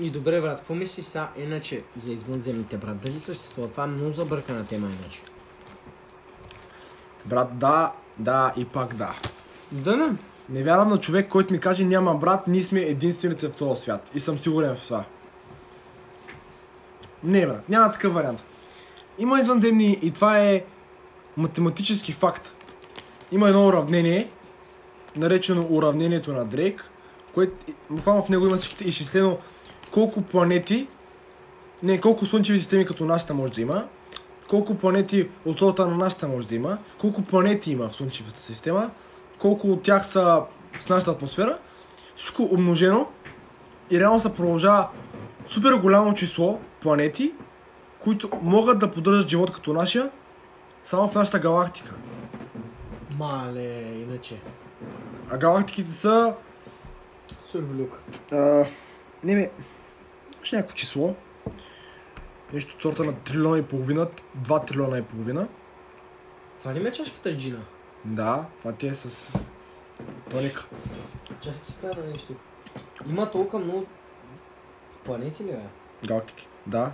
И добре, брат, какво мислиш са иначе за извънземните, брат? Дали съществува? Това е много забъркана тема иначе. Брат, да, да и пак да. Да, не. Не вярвам на човек, който ми каже няма брат, ние сме единствените в този свят. И съм сигурен в това. Не, брат, няма такъв вариант. Има извънземни и това е математически факт. Има едно уравнение, наречено уравнението на Дрейк, което буквално в него има всичките изчислено колко планети, не, колко слънчеви системи като нашата може да има, колко планети от сорта на нашата може да има, колко планети има в Слънчевата система, колко от тях са с нашата атмосфера, всичко умножено и реално се продължава супер голямо число планети, които могат да поддържат живот като нашия, само в нашата галактика. Мале, иначе. А галактиките са... Сурвлюк. А, не ме... Ще някакво число. Нещо от сорта на трилиона и половина, 2 трилиона и половина. Това ли ме чашката с джина? Да, това ти е с тоника. Чакай, че става нещо. Има толкова много планети ли, бе? Галактики. Да.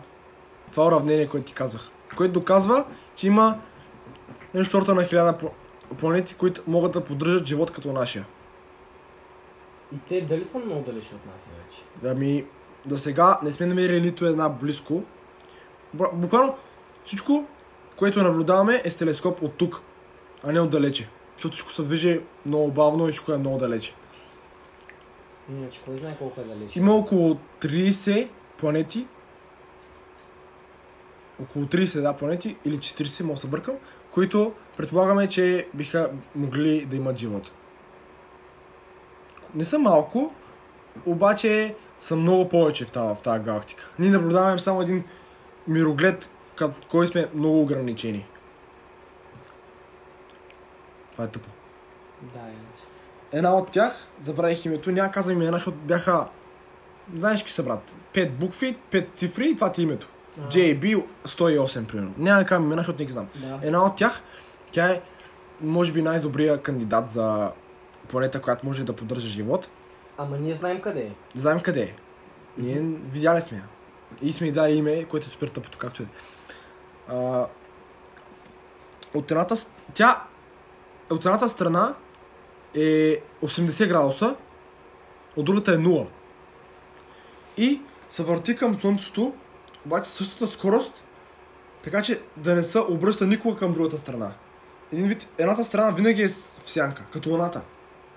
Това уравнение, което ти казвах. Което доказва, че има нещо сорта на хиляда пл- планети, които могат да поддържат живот като нашия. И те дали са много далече от нас вече? Ами, до сега не сме намерили нито една близко. Буквално всичко, което наблюдаваме е с телескоп от тук, а не отдалече. Защото всичко се движи много бавно и всичко е много далече. Иначе, кой знае колко е далече? Има около 30 планети. Около 30 да, планети или 40, мога се бъркам, които предполагаме, че биха могли да имат живот. Не са малко, обаче са много повече в тази, в тази галактика. Ние наблюдаваме само един мироглед, в който сме много ограничени. Това е тъпо. Да, иначе. Една от тях, забравих името, няма казвам имена, защото бяха... Знаеш какви са, брат? Пет букви, пет цифри и това ти е името. Ага. JB 108, примерно. Няма да казвам имена, защото не ги знам. Да. Една от тях, тя е, може би, най-добрия кандидат за планета, която може да поддържа живот. Ама ние знаем къде е. Знаем къде е. Ние видяли сме я. И сме й дали име, което е супер тъпото, както е. А, от едната, тя, от едната страна е 80 градуса, от другата е 0. И се върти към Слънцето, обаче същата скорост, така че да не се обръща никога към другата страна. Един вид, едната страна винаги е в сянка, като Луната.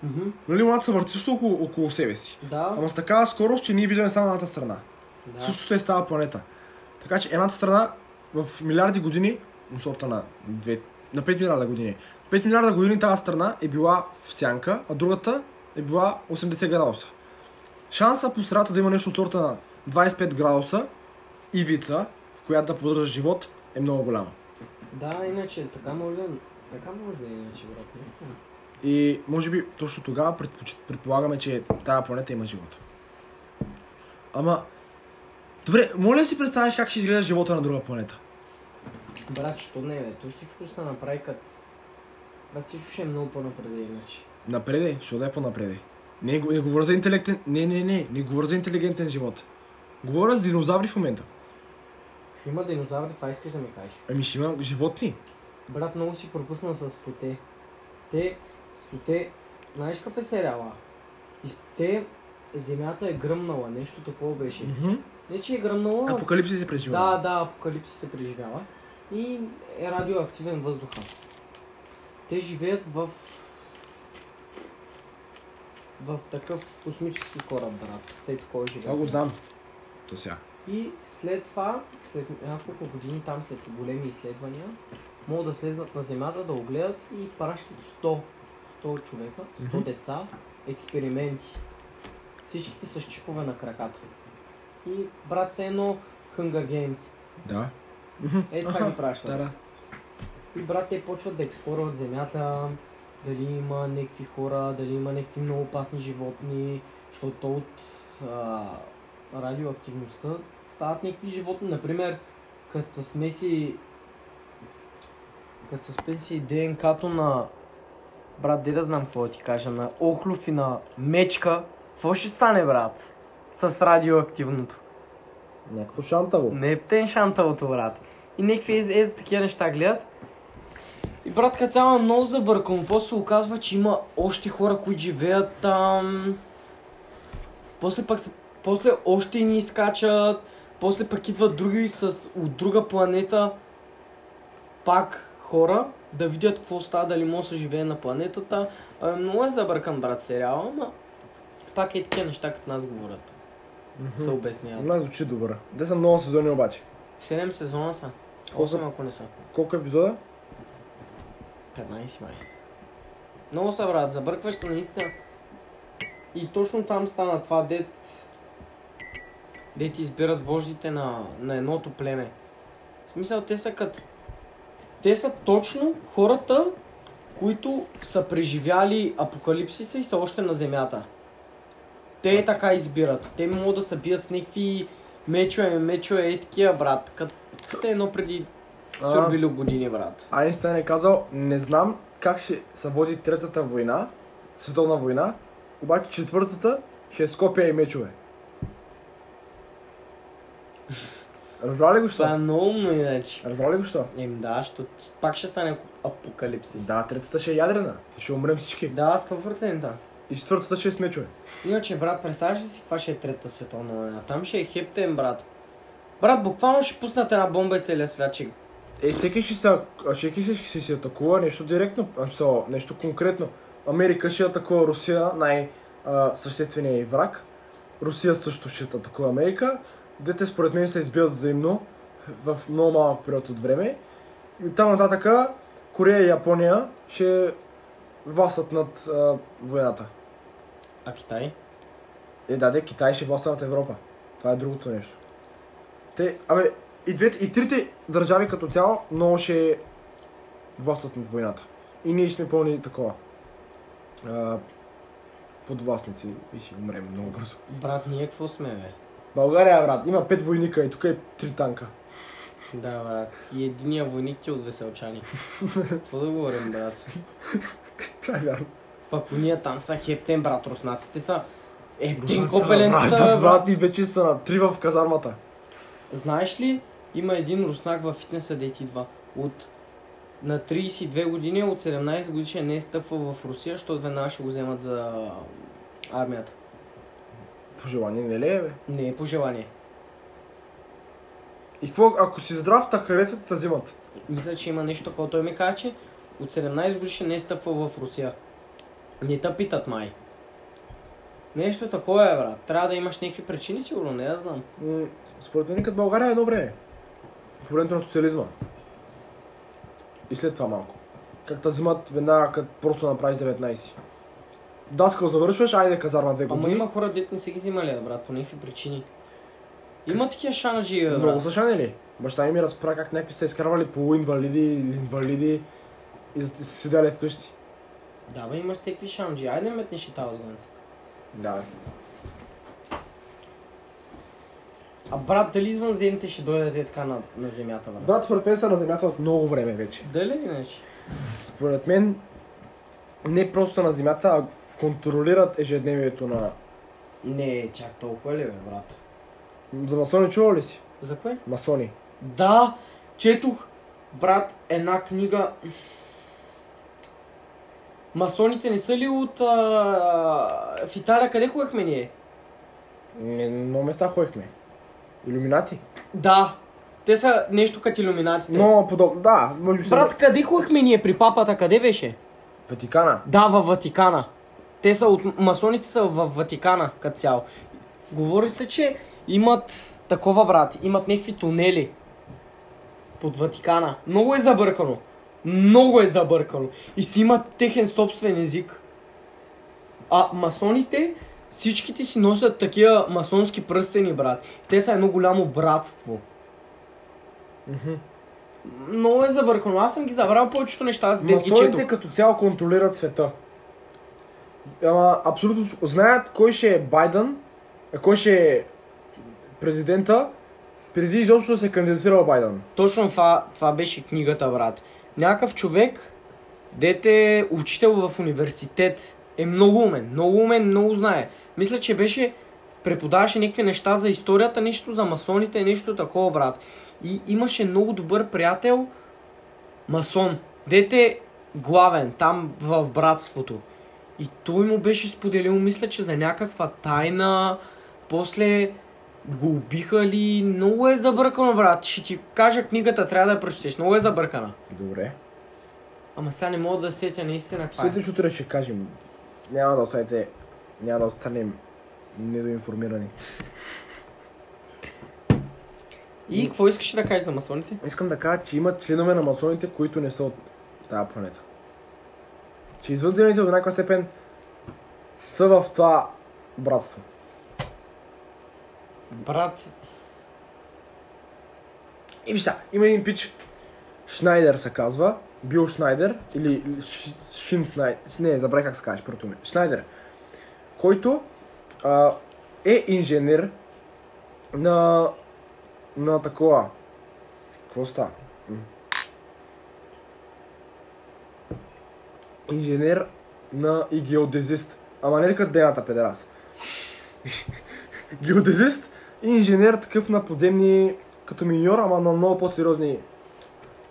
Мгм. Нали Луната се върти също около, около себе си. Да. Ама с такава скорост, че ние виждаме само едната страна. да. Същото е става планета. Така че едната страна в милиарди години, сорта на, 2, на 5 милиарда години, 5 милиарда години тази страна е била в сянка, а другата е била 80 градуса. Шанса по средата да има нещо от сорта на 25 градуса ивица, в която да поддържа живот, е много голяма. Да, иначе, така може да... Така може да е иначе, брат, наистина. И може би точно тогава предполагаме, че тази планета има живот. Ама, добре, моля да си представиш как ще изглежда живота на друга планета. Брат, що не, бе? То всичко се направи като... Брат, всичко ще е много по-напред иначе. Напреде, що да е по-напреде. Не, не говоря за интелектен... Не, не, не, не говоря за интелигентен живот. Говоря за динозаври в момента. Ще има динозаври, това искаш да ми кажеш. Ами ще има животни. Брат, много си пропусна с стоте. Те, стоте, знаеш какъв е сериала? И те, земята е гръмнала, нещо такова беше. Не, че е гръмнала. Апокалипсис се преживява. Да, да, апокалипсис се преживява. И е радиоактивен въздуха. Те живеят в... В такъв космически кораб, брат. Те такова Това живеят. го знам. То сега. И след това, след няколко години там, след големи изследвания, могат да слезнат на Земята, да огледат и пращат 100, 100 човека, 100 Мгм. деца, експерименти. Всичките с чипове на краката. И брат се едно Hunger Games. Да. Е, това ги пращат. Да, да. И брат, те почват да експлорват земята, дали има някакви хора, дали има някакви много опасни животни, защото от а, радиоактивността стават някакви животни. Например, като се смеси като се смеси ДНК-то на брат, де да знам какво ти кажа, на охлюв и на мечка, какво ще стане, брат? с радиоактивното. Някакво шантаво. Не е птен шанталото, брат. И някакви е, е за такива неща гледат. И брат, като цяло е много забъркано. После се оказва, че има още хора, които живеят там. После пък се, после още ни изкачат. После пък идват други с, от друга планета. Пак хора да видят какво става, дали може да се живее на планетата. А, много е забъркан, брат, сериала, ама пак е такива неща, като нас говорят. Се обясняват. Май звучи добре. Те са много сезони обаче. 7 сезона са. Колко? 8 ако не са. Колко епизода? 15 май. Много са, брат, забъркваш се наистина. И точно там стана това, дет... Дет избират вождите на, на едното племе. В смисъл, те са като... Те са точно хората, които са преживяли апокалипсиса и са още на земята. Те така избират. Те могат да се бият с някакви мечове, мечове и такива, брат. Като все едно преди А. сърбили години, брат. Айнстайн е казал, не знам как ще се води третата война, световна война, обаче четвъртата ще е Скопия и мечове. Разбрал ли го Това е що? много умно иначе. Разбрал ли го що? Ем да, що пак ще стане апокалипсис. Да, третата ще е ядрена. Ще умрем всички. Да, 100%. И четвъртата ще е с мечове. Иначе, брат, представяш ли си каква ще е третата световна война? Там ще е хептен, брат. Брат, буквално ще пуснат една бомба и целия свят ще... Е, всеки ще се, всеки ще, ще се атакува нещо директно, а, со, нещо конкретно. Америка ще атакува Русия, най-същественият враг. Русия също ще атакува Америка. Двете според мен се избиват взаимно в много малък период от време. И там нататък Корея и Япония ще властват над а, войната. А Китай? Е, да, де, Китай ще властва над Европа. Това е другото нещо. Те, абе, и, двете, и трите държави като цяло много ще властват над войната. И ние сме пълни такова. А, подвластници и ще умрем много бързо. Брат, ние какво сме, бе? България, брат, има пет войника и тук е три танка. Да, брат. И единия войник ти е от веселчани. Какво да говорим, брат? Това е вярно. Пък ние там са хептен, брат. Руснаците са... Ептен Брат, копеленцата, брат, и вече са на три в казармата. Знаеш ли, има един руснак във фитнеса, дете идва от на 32 години, от 17 годишен не е стъпвал в Русия, защото веднага ще го вземат за армията. По желание не ли е, бе? Не е по желание. И какво, ако си здрав, та харесват, те взимат. Мисля, че има нещо такова. Той ми каза, че от 17 годишен не е стъпвал в Русия. Не те питат май. Нещо такова е, брат. Трябва да имаш някакви причини, сигурно, не да знам. М, Според мен като България е едно време. По времето на социализма. И след това малко. Как те взимат веднага, като просто направиш 19. Даскал завършваш, айде казарма две Ама години. има хора, дет не се ги взимали, бе, брат, по някакви причини. Има такива шанаджи, бе, Много брат. са шанели. Баща ми ми разправя как някакви са изкарвали полуинвалиди или инвалиди и са седяли вкъщи. Да, бе, имаш всеки шанджи. Айде метнеш и тази сгънца. Да. А брат, дали извънземните ще дойдат е така на, на земята, брат? Брат, според мен са на земята от много време вече. Дали иначе? Според мен не просто на земята, а контролират ежедневието на... Не, чак толкова ли, бе, брат? За масони чувал ли си? За кое? Масони. Да, четох, брат, една книга. Масоните не са ли от... А... В Италия къде ходихме ние? Не, много места ходихме. Иллюминати. Да, те са нещо като иллюминатите. Много подобно. Да, може би Брат, къде ходихме ние при папата? Къде беше? Ватикана. Да, във Ватикана. Те са от... Масоните са във Ватикана като цяло. Говори се, че имат такова, брат. Имат някакви тунели под Ватикана. Много е забъркано. Много е забъркано. И си имат техен собствен език. А масоните, всичките си носят такива масонски пръстени, брат. Те са едно голямо братство. Много е забъркано. Аз съм ги забрал повечето неща. Масоните като цяло контролират света. Ама абсолютно знаят кой ще е Байден, кой ще е президента, преди изобщо да се кандидатира Байден. Точно това, това беше книгата, брат. Някакъв човек, дете е учител в университет, е много умен, много умен, много знае. Мисля, че беше преподаваше някакви неща за историята, нищо за масоните, нищо такова, брат. И имаше много добър приятел, масон. Дете главен там в братството. И той му беше споделил, мисля, че за някаква тайна. После го убиха ли. Много е забъркано, брат. Ще ти кажа книгата, трябва да я прочетеш. Много е забъркана. Добре. Ама сега не мога да сетя наистина каква е. След утре ще кажем. Няма да останете, няма да останем недоинформирани. И какво искаш да кажеш за масоните? Искам да кажа, че има членове на масоните, които не са от тази планета. Че извънземните до някаква степен са в това братство. Брат, И виж има един пич, Шнайдер се казва, Бил Шнайдер, или Шин Шнайдер, не, забравя как се казваш първото име, Шнайдер, който а, е инженер на, на такова, какво става? М. Инженер на и геодезист. Ама не като дената, педерас. геодезист и инженер такъв на подземни, като миньор, ама на много по-сериозни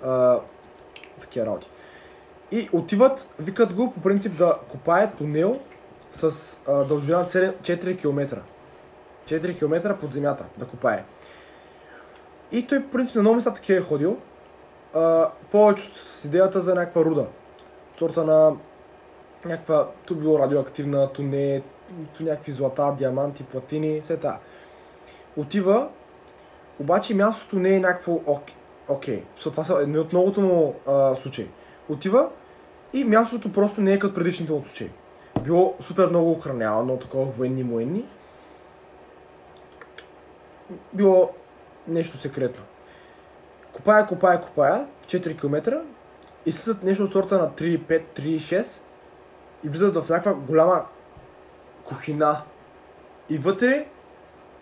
а, такива работи. И отиват, викат го по принцип да копае тунел с а, дължина 7, 4 км. 4 км под земята да копае. И той по принцип на много места такива е ходил. А, повечето с идеята за някаква руда. Сорта на някаква, ту било радиоактивна, ту не, ту някакви злата, диаманти, платини, все това. Отива, обаче мястото не е някакво ок- окей. Okay. Това са едни от многото му а, случаи. Отива и мястото просто не е като предишните му случаи. Било супер много охранявано, такова военни военни. Било нещо секретно. Копая, копая, копая, 4 км и слизат нещо от сорта на 3,5, 3,6 и влизат в някаква голяма кухина. И вътре,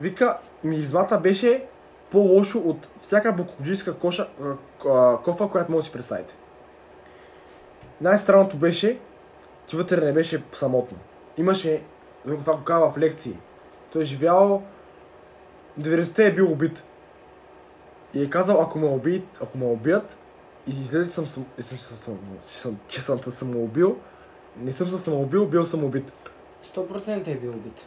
вика, миризмата беше по-лошо от всяка букологическа коша, кофа, която може да си представите. Най-странното беше, че вътре не беше самотно. Имаше, това го казва в лекции, той е живял, 90-те е бил убит. И е казал, ако ме убият, ако ме убият, и излезе, че съм, съм, че съм, съм, съм, че съм се самоубил, не съм се самоубил, бил съм убит. 100% е бил убит.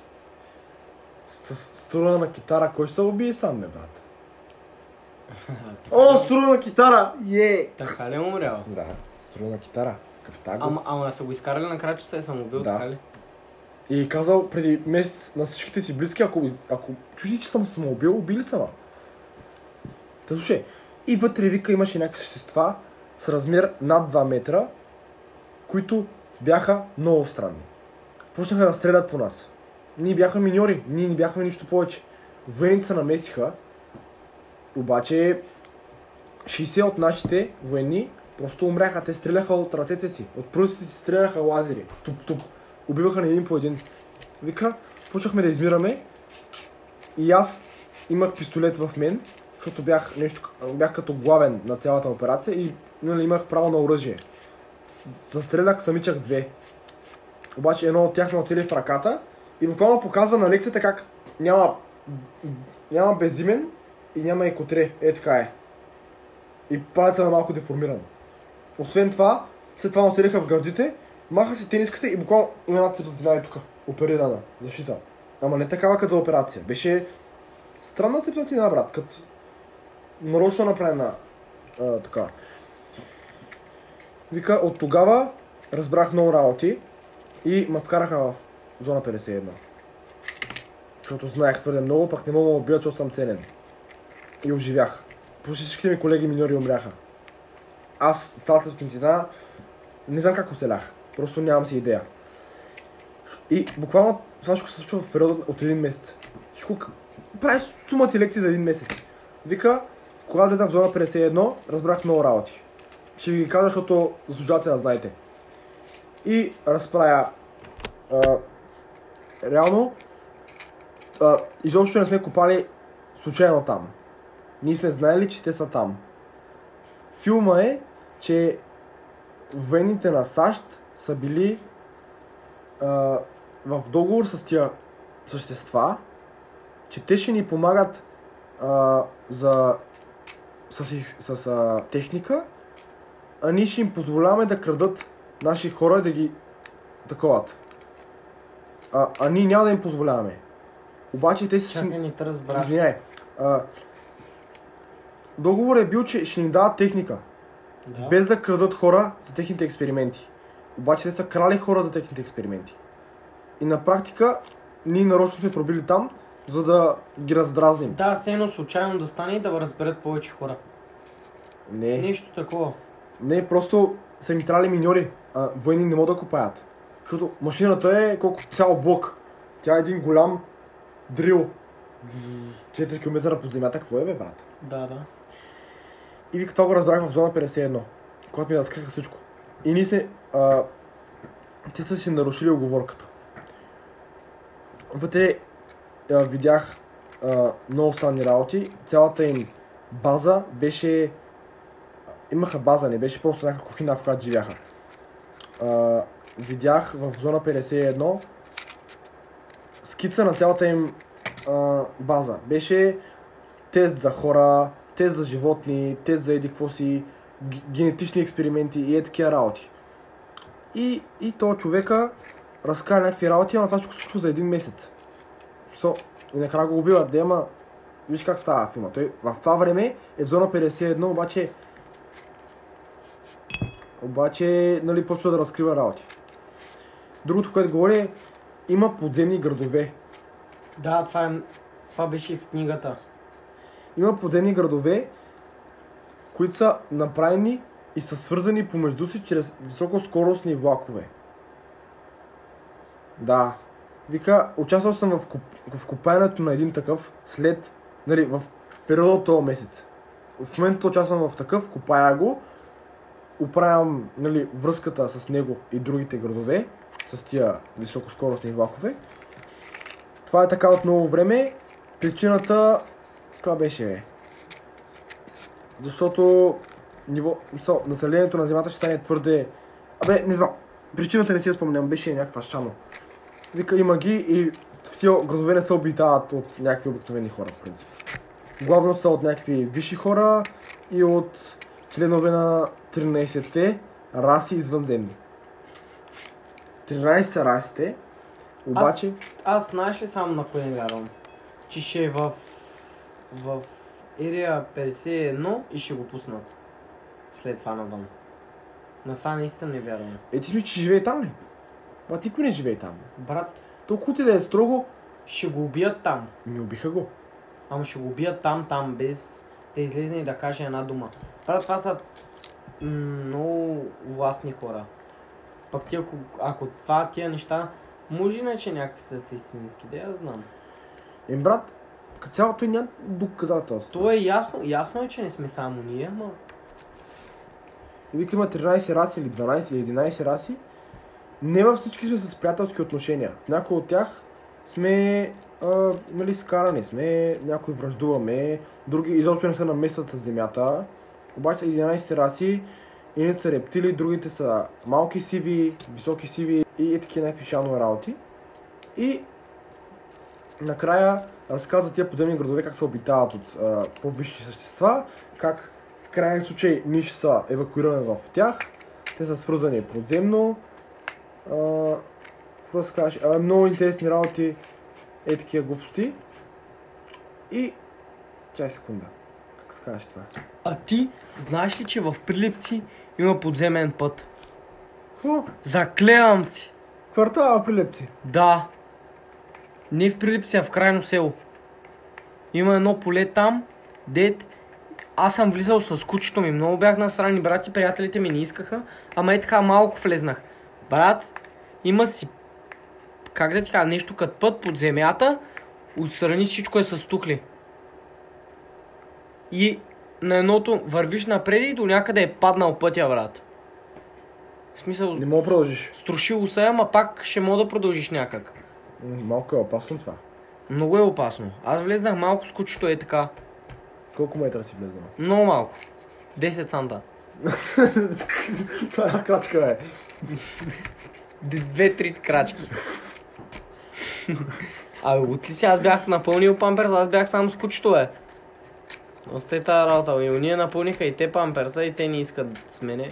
С, с струна на китара, кой ще се убие сам, ме, брат? О, струна на китара! Е! Така ли е умрял? Да, струна на китара. Кафтаго. Ама, ама са го изкарали накрая, че се е самоубил, Да. така ли? И казал преди месец на всичките си близки, ако, ако чуди, че съм самоубил, убили са ме. Та слушай, и вътре вика имаше някакви същества с размер над 2 метра, които бяха много странни. Почнаха да стрелят по нас. Ние бяхме миньори, ние не бяхме нищо повече. Военните се намесиха, обаче 60 от нашите военни просто умряха. Те стреляха от ръцете си, от пръстите си стреляха лазери. Туп-туп. Убиваха на един по един. Вика, почнахме да измираме и аз имах пистолет в мен, защото бях, нещо, бях като главен на цялата операция и нали, имах право на оръжие. Застрелях самичък две. Обаче едно от тях ме отиде в ръката и буквално показва на лекцията как няма, няма безимен и няма и котре. Е така е. И палеца е малко деформиран. Освен това, след това отидеха в гърдите, маха си тениската и буквално има една цепнатина е тук, оперирана, защита. Ама не такава като за операция. Беше странна цепнатина, брат, като нарочно направена а, така. Вика, от тогава разбрах много работи и ме вкараха в зона 51. Защото знаех твърде много, пък не мога да ме убият, защото съм ценен. И оживях. Почти всичките ми колеги миньори умряха. Аз, стата цепнатина, не знам как оцелях. Просто нямам си идея. И буквално това всичко се случва в периода от един месец. Всичко прави сума ти лекции за един месец. Вика, когато влезах в зона 51, разбрах много работи. Ще ви ги кажа, защото заслужавате да знаете. И разправя. А, реално, а, изобщо не сме копали случайно там. Ние сме знаели, че те са там. Филма е, че военните на САЩ са били а, в договор с тия същества че те ще ни помагат а, за, с, с а, техника, а ние ще им позволяваме да крадат наши хора и да ги таковат. А, а ние няма да им позволяваме. Обаче те са... си- Чакай, не те разбрах. Извиняй. Договор е бил, че ще ни дават техника. Да. Без да крадат хора за техните експерименти. Обаче те са крали хора за техните експерименти. И на практика ние нарочно сме пробили там, за да ги раздразним. Да, все едно случайно да стане и да разберат повече хора. Не, не, Нещо такова. не просто са ми трябвали миньори. А, военни не могат да копаят. Защото машината е колко цял блок. Тя е един голям дрил. 4 км под земята. Какво е бе, брат? Да, да. И вика, това го разбрах в зона 51, когато ми разкриха всичко. И ние се... А, те са си нарушили оговорката. Вътре а, видях а, много странни работи. Цялата им база беше... Имаха база, не беше просто някаква кухина, в която живяха. А, видях в зона 51 скица на цялата им а, база. Беше тест за хора, тест за животни, тест за еди какво си, генетични експерименти и е такива работи. И, и то човека разказа някакви работи, ама това всичко случва за един месец. So, и накрая го убиват, да ама виж как става филма. Той в това време е в зона 51, обаче обаче, нали, почва да разкрива работи. Другото, което говори е, има подземни градове. Да, това, е, това беше и в книгата. Има подземни градове, които са направени и са свързани помежду си чрез високоскоростни влакове. Да. Вика, участвал съм в, куп, в купаенето на един такъв след, нали, в периода от този месец. В момента участвам в такъв, купая го, управям нали, връзката с него и другите градове, с тия високоскоростни влакове. Това е така от много време. Причината, каква беше, бе? Защото ниво, мисъл, населението на Земята ще стане твърде... Абе, не знам. Причината не си я спомням, беше някаква шано. Вика, има ги и в тия градове не се обитават от някакви обикновени хора, в принцип. Главно са от някакви висши хора и от членове на 13-те раси извънземни. 13 са расите, обаче... Аз знаеш ли само на кое не вярвам? Че ще е в... в Ирия 51 и ще го пуснат. След това навън. На това наистина не вярвам. Е, ти мислиш, че живее там ли? Брат, никой не живее там. Брат, Толкова ти да е строго, ще го убият там. ми убиха го. Ама ще го убият там, там, без да излезе и да каже една дума. Брат, това са много властни хора. Пък ти ако, ако това тия неща, може иначе някакви са истински, да я знам. Е, брат, като цяло той няма доказателство. То е ясно, ясно е, че не сме само ние, ама... И вика има 13 раси или 12 или 11 раси. Не във всички сме с приятелски отношения. В някои от тях сме а, нали, скарани сме, някои връждуваме, други изобщо не се намесват с земята. Обаче 11 раси, едните са рептили, другите са малки сиви, високи сиви и е такива някакви шанове работи. И накрая разказа тия подземни градове как се обитават от а, по-висши същества, как в крайен случай ние ще се евакуираме в тях, те са свързани подземно. А, какво се кажеш? А, много интересни работи, е такива глупости. И... Чай секунда. Как се казваш това? А ти знаеш ли, че в Прилипци има подземен път? Какво? Заклевам си! Квартала Прилепци. Да. Не в Прилипци, а в крайно село. Има едно поле там, дед. Аз съм влизал с кучето ми. Много бях насрани, брат и приятелите ми не искаха. Ама е така малко влезнах. Брат, има си... Как да ти кажа, нещо като път под земята. Отстрани всичко е с тухли. И на едното вървиш напред и до някъде е паднал пътя, брат. В смисъл, Не мога да продължиш. струшило се, ама пак ще мога да продължиш някак. Малко е опасно това. Много е опасно. Аз влезнах малко с кучето е така. Колко метра си влезнал? Много малко. 10 санта. Това е една крачка, бе. Две-три крачки. Абе, от ли си аз бях напълнил памперс, аз бях само с кучето, бе. Остай тази работа, и уния напълниха и те памперса, и те не искат с мене.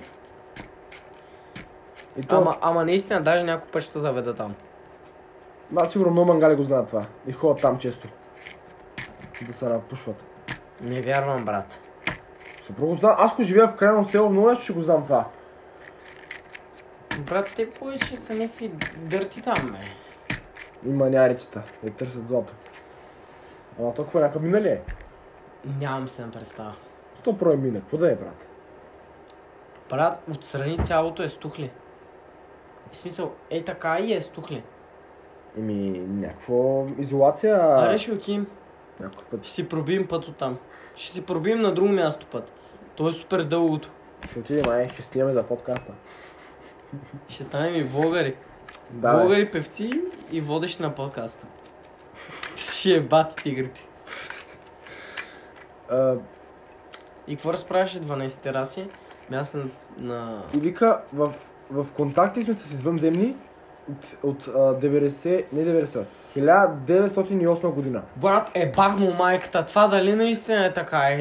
И то, Ама, ама наистина, даже някой път ще се заведа там. аз сигурно много мангали го знаят това. И ходят там често. Да се напушват. Не вярвам, брат. Съпруг го знам. Аз ако живея в крайно село, много нещо ще го знам това. Брат, те повече са някакви дърти там, бе. Има няричета, да търсят злато. Ама то какво някакъв мина ли е? Нямам се представа. Сто про е мина, какво да е, брат? Брат, отстрани цялото е стухли. В смисъл, е така и е стухли. Еми, някаква изолация. Аре ще отидем, Някой път ще си пробием път оттам. Ще си пробием на друго място път. То е супер дългото. ще отидем, ай, ще снимаме за подкаста. Ще станем и влогари. Да, бе. Влогари, певци и водещи на подкаста. Ще е бат тигрите. А, И какво разправяше 12 тераси? Ами Аз съм на... и вика, в, в контакти сме с извънземни от, от а, 90, не 90, 1908 година. Брат, е бах му майката. Това дали наистина е така? Е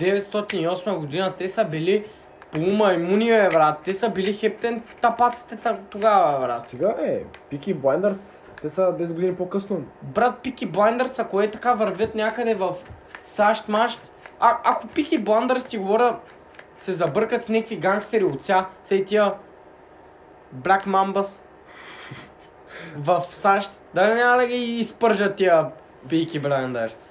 1908 година те са били полумаймуни, бе, брат. Те са били хептен тапаците та- тогава, брат. Сега е, Пики Блайндърс, те са 10 години по-късно. Брат, Пики Блайндърс, ако е така вървят някъде в САЩ, МАЩ, а, ако Пики Блайндърс ти говоря, се забъркат с някакви гангстери от ся, се тия Black Mambas в САЩ, дали няма да ги изпържат тия Пики Блайндърс?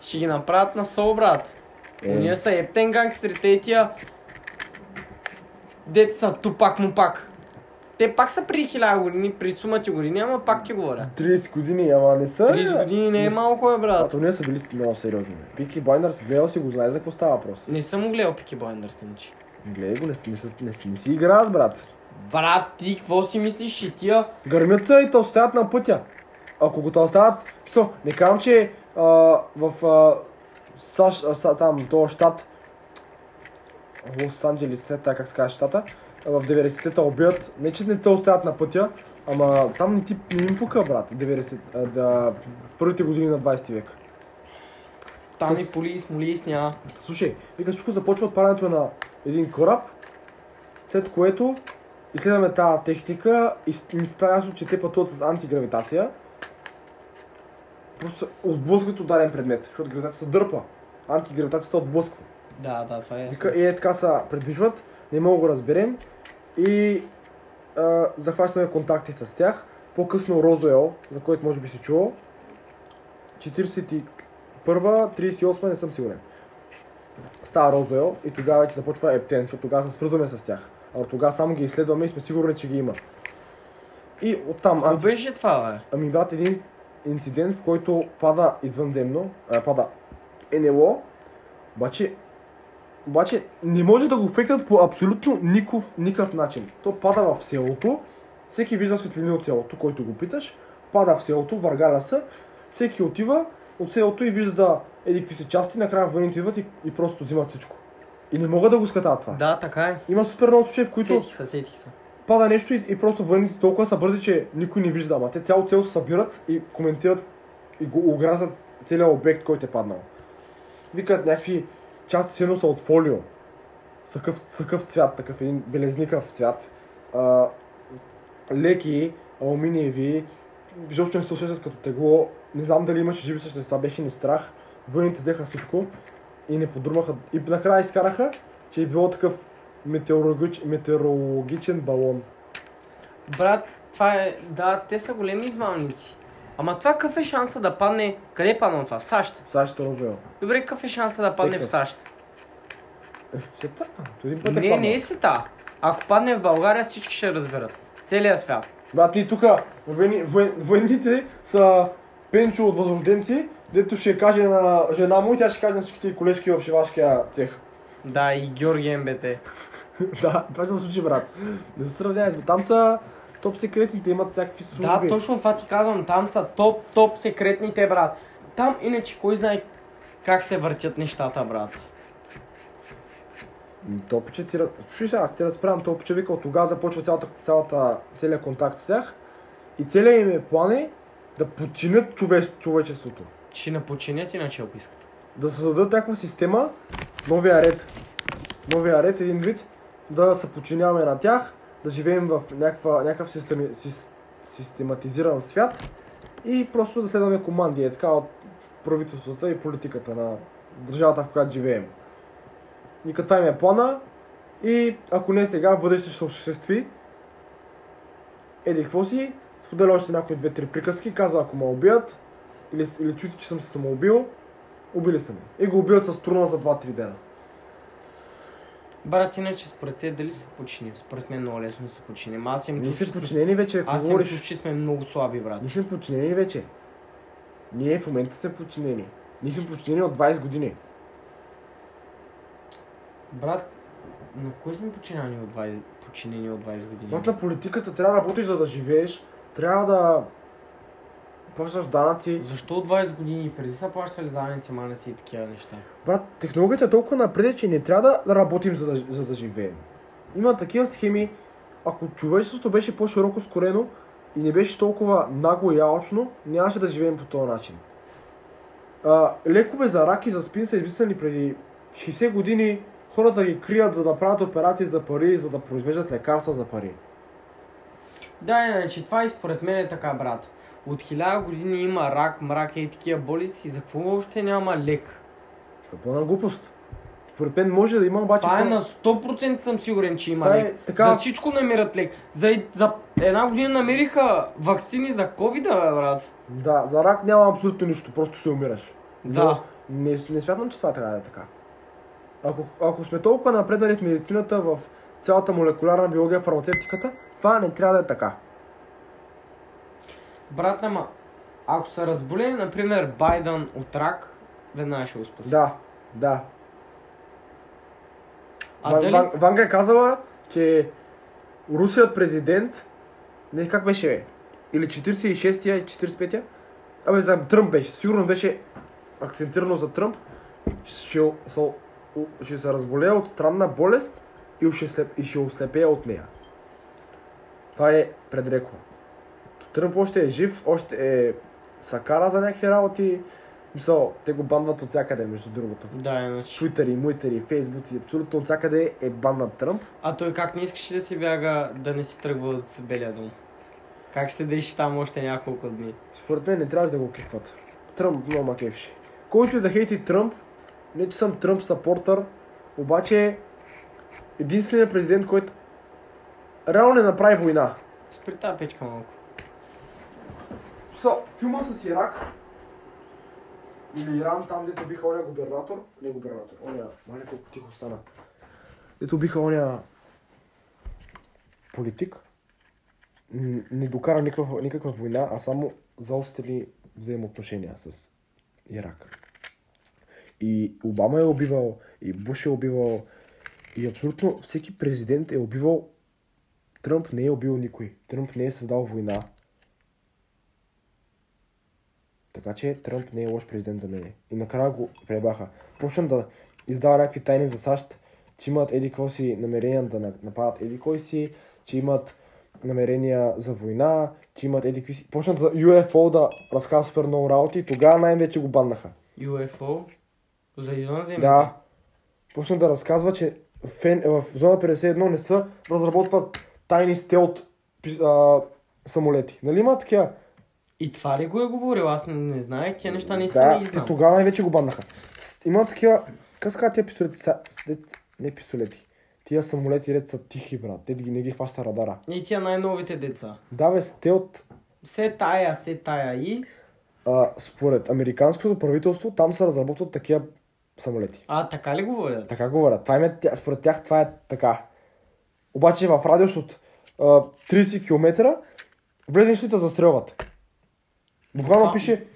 Ще ги направят на сол, брат. Е. Уния са ептен гангстери, те тия дет са тупак му пак. Те пак са при 1000 години, при сумати години, ама пак ти говоря. 30 години, ама не са. 30 години не е малко, бе, брат. Ато ние са били много сериозни. Пики Блайндърс, гледал си го, знае за какво става въпрос. Не съм го гледал Пики Блайндърс, иначе. Гледай го, не, не, не, не, си играят, брат. Брат, ти какво си мислиш, че тия... Гърмят се и те оставят на пътя. Ако го те оставят, со, не казвам, че а, в а, САЩ, а, са, там, този щат, Лос Анджелис, е така как се казва щата, в 90-те убият, не че не те оставят на пътя, ама там не, ти, не им пука, брат, 90, а, да, първите години на 20 век. Там и полис, молис, няма. Слушай, вика всичко започва от падането на един кораб, след което изследваме тази техника и ми става ясно, че те пътуват с антигравитация. Просто отблъскват ударен предмет, защото гравитацията се дърпа. Антигравитацията отблъсква. Да, да, това е. И е така се предвижват, не мога да го разберем и а, захващаме контакти с тях. По-късно Розуел, за който може би си чувал. 41 38 не съм сигурен. Става Розуел и тогава вече започва Ептен, защото тогава се свързваме с тях. А от тогава само ги изследваме и сме сигурни, че ги има. И оттам Какво анти... беше това, бе? Ами брат, един инцидент, в който пада извънземно, а, пада НЛО, обаче, обаче не може да го фектат по абсолютно никакъв, никакъв начин. То пада в селото, всеки вижда светлини от селото, който го питаш, пада в селото, въргаля се, всеки отива от селото и вижда еди какви си части, накрая военните идват и, и просто взимат всичко. И не могат да го скатат това. Да, така е. Има супер много случаи, в които Сетих се, сетих се. пада нещо и, и просто военните толкова са бързи, че никой не вижда. Ама те цяло цел се събират и коментират и го огразят целият обект, който е паднал. Викат някакви части силно са от фолио. С такъв, с такъв цвят, такъв един белезникав цвят. А, леки, алуминиеви, изобщо не се усещат като тегло. Не знам дали имаше живи същества, беше ни страх. Военните взеха всичко и не подурмаха. И накрая изкараха, че е било такъв метеорологич, метеорологичен балон. Брат, това е... Да, те са големи измамници. Ама това какъв е шанса да падне... Къде е паднал това? В САЩ. САЩ Розуел. Добре, какъв е шанса да падне Тексас. в САЩ? Е, се та. Той един път е Не, паднал. не е сета. Ако падне в България, всички ще разберат. Целият свят. Брат, ние тук военните са Пенчо от Възрожденци, дето ще каже на жена му и тя ще каже на всичките колежки в шивашкия цех. Да, и Георги МБТ. да, това ще се случи, брат. Не се сравнявай, там са топ секретните, имат всякакви служби. Да, точно това ти казвам. Там са топ, топ секретните, брат. Там иначе кой знае как се въртят нещата, брат. М, То пиче ти... Слушай сега, аз ти разправям, то пиче вика, от тогава започва цялата, цялата, целият контакт с тях. И целият им е план е да подчинят човеш, човечеството. Ще напочинят иначе, ако искате. Да създадат някаква система, новия ред. Новия ред, един вид, да се подчиняваме на тях, да живеем в някаква, някакъв системи, сис, систематизиран свят и просто да следваме команди, е така от правителствата и политиката на държавата, в която живеем. И като им е плана, и ако не сега, в бъдеще ще осъществи. Еди, какво си? Споделя още някои две-три приказки, казва ако ме убият, или, или чувстват, че съм се самоубил, убили са ме. И го убиват с труна за 2-3 дена. Брат, иначе според те дали се починим? Според мен много лесно се починим. Аз им Ние сме подчинени вече, ако Аз им говориш. чувствам, че сме много слаби, брат. Ние сме подчинени вече. Ние в момента сме подчинени. Ние сме подчинени от 20 години. Брат, на кой сме починени от 20, починени от 20 години? Брат, на политиката трябва да работиш за да живееш. Трябва да плащаш данъци. Защо от 20 години преди са плащали данъци, манеси и такива неща? Брат, технологията е толкова напред, че не трябва да- да работим за да, за да живеем. Има такива схеми. Ако човечеството беше по-широко скорено и не беше толкова нагло и алчно, нямаше да живеем по този начин. А, лекове за рак и за спин са измислени преди 60 години. Хората ги крият, за да правят операции за пари, за да произвеждат лекарства за пари. Да, иначе това и според мен е така, брат. От хиляда години има рак, мрак и такива болести, за какво още няма лек? Това е пълна глупост. Според мен може да има, обаче... Това е на 100% съм сигурен, че има Това е лек. така- За всичко намират лек. За, за една година намериха вакцини за covid бе, брат. Да, за рак няма абсолютно нищо, просто се умираш. Да. Но не, не смятам, че това трябва да е така. Ако, ако сме толкова напреднали в медицината, в цялата молекулярна биология, фармацевтиката, това не трябва да е така. Брат, ама, ако са разболели, например, Байден от рак, веднага ще го спаси. Да, да. А Ван, дали... Ван, Ванга е казала, че русият президент, не как беше, бе? или 46-я, 45-я? Абе, за Тръмп беше, сигурно беше акцентирано за Тръмп, ще, се- ще се разболее от странна болест и ще, слеп, и ще ослепее от нея. Това е предрекла. Тръмп още е жив, още е сакара за някакви работи. Мисъл, те го банват от всякъде, между другото. Да, иначе. Твитъри, муитъри, фейсбуци, абсолютно от всякъде е бан на Тръмп. А той как не искаше да си бяга, да не си тръгва от Белия дом? Как седеше там още няколко дни? Според мен не трябваше да го кикват. Тръмп много ма кефеше. Който и да хейти Тръмп, не че съм Тръмп сапортър, обаче единственият президент, който реално не направи война. Спри тази печка малко. So, филма с Ирак или Иран, там дето биха оня губернатор, не губернатор, оня, мале колко тихо стана. Дето биха оня политик, не докара никаква, никаква война, а само заостри взаимоотношения с Ирак. И Обама е убивал, и Буш е убивал, и абсолютно всеки президент е убивал. Тръмп не е убил никой. Тръмп не е създал война. Така че Тръмп не е лош президент за мен. И накрая го пребаха. Почна да издава някакви тайни за САЩ, че имат еди си намерения да на- нападат еди кой си, че имат намерения за война, че имат еди си... Почнат за UFO да разказва супер много работи тогава най-вече го баннаха. UFO? За извънземни? Да. Почна да разказва, че фен, в зона 51 не са разработват тайни стелт а, самолети. Нали има такива? И това ли го е говорил? Аз не, не знаех, тия неща не Да, те знам. тогава най-вече го баннаха. Има такива... Как се тия пистолети? Са. Не пистолети. Тия самолети ред са тихи, брат. Те ги не ги хваща радара. И тия най-новите деца. Да, бе, стелт. Се тая, се тая и... А, според американското правителство, там се разработват такива самолети. А, така ли говорят? Така говорят. Това е, според тях това е така. Обаче в радиус от а, 30 км влезеш ли те застрелват. Буквално пише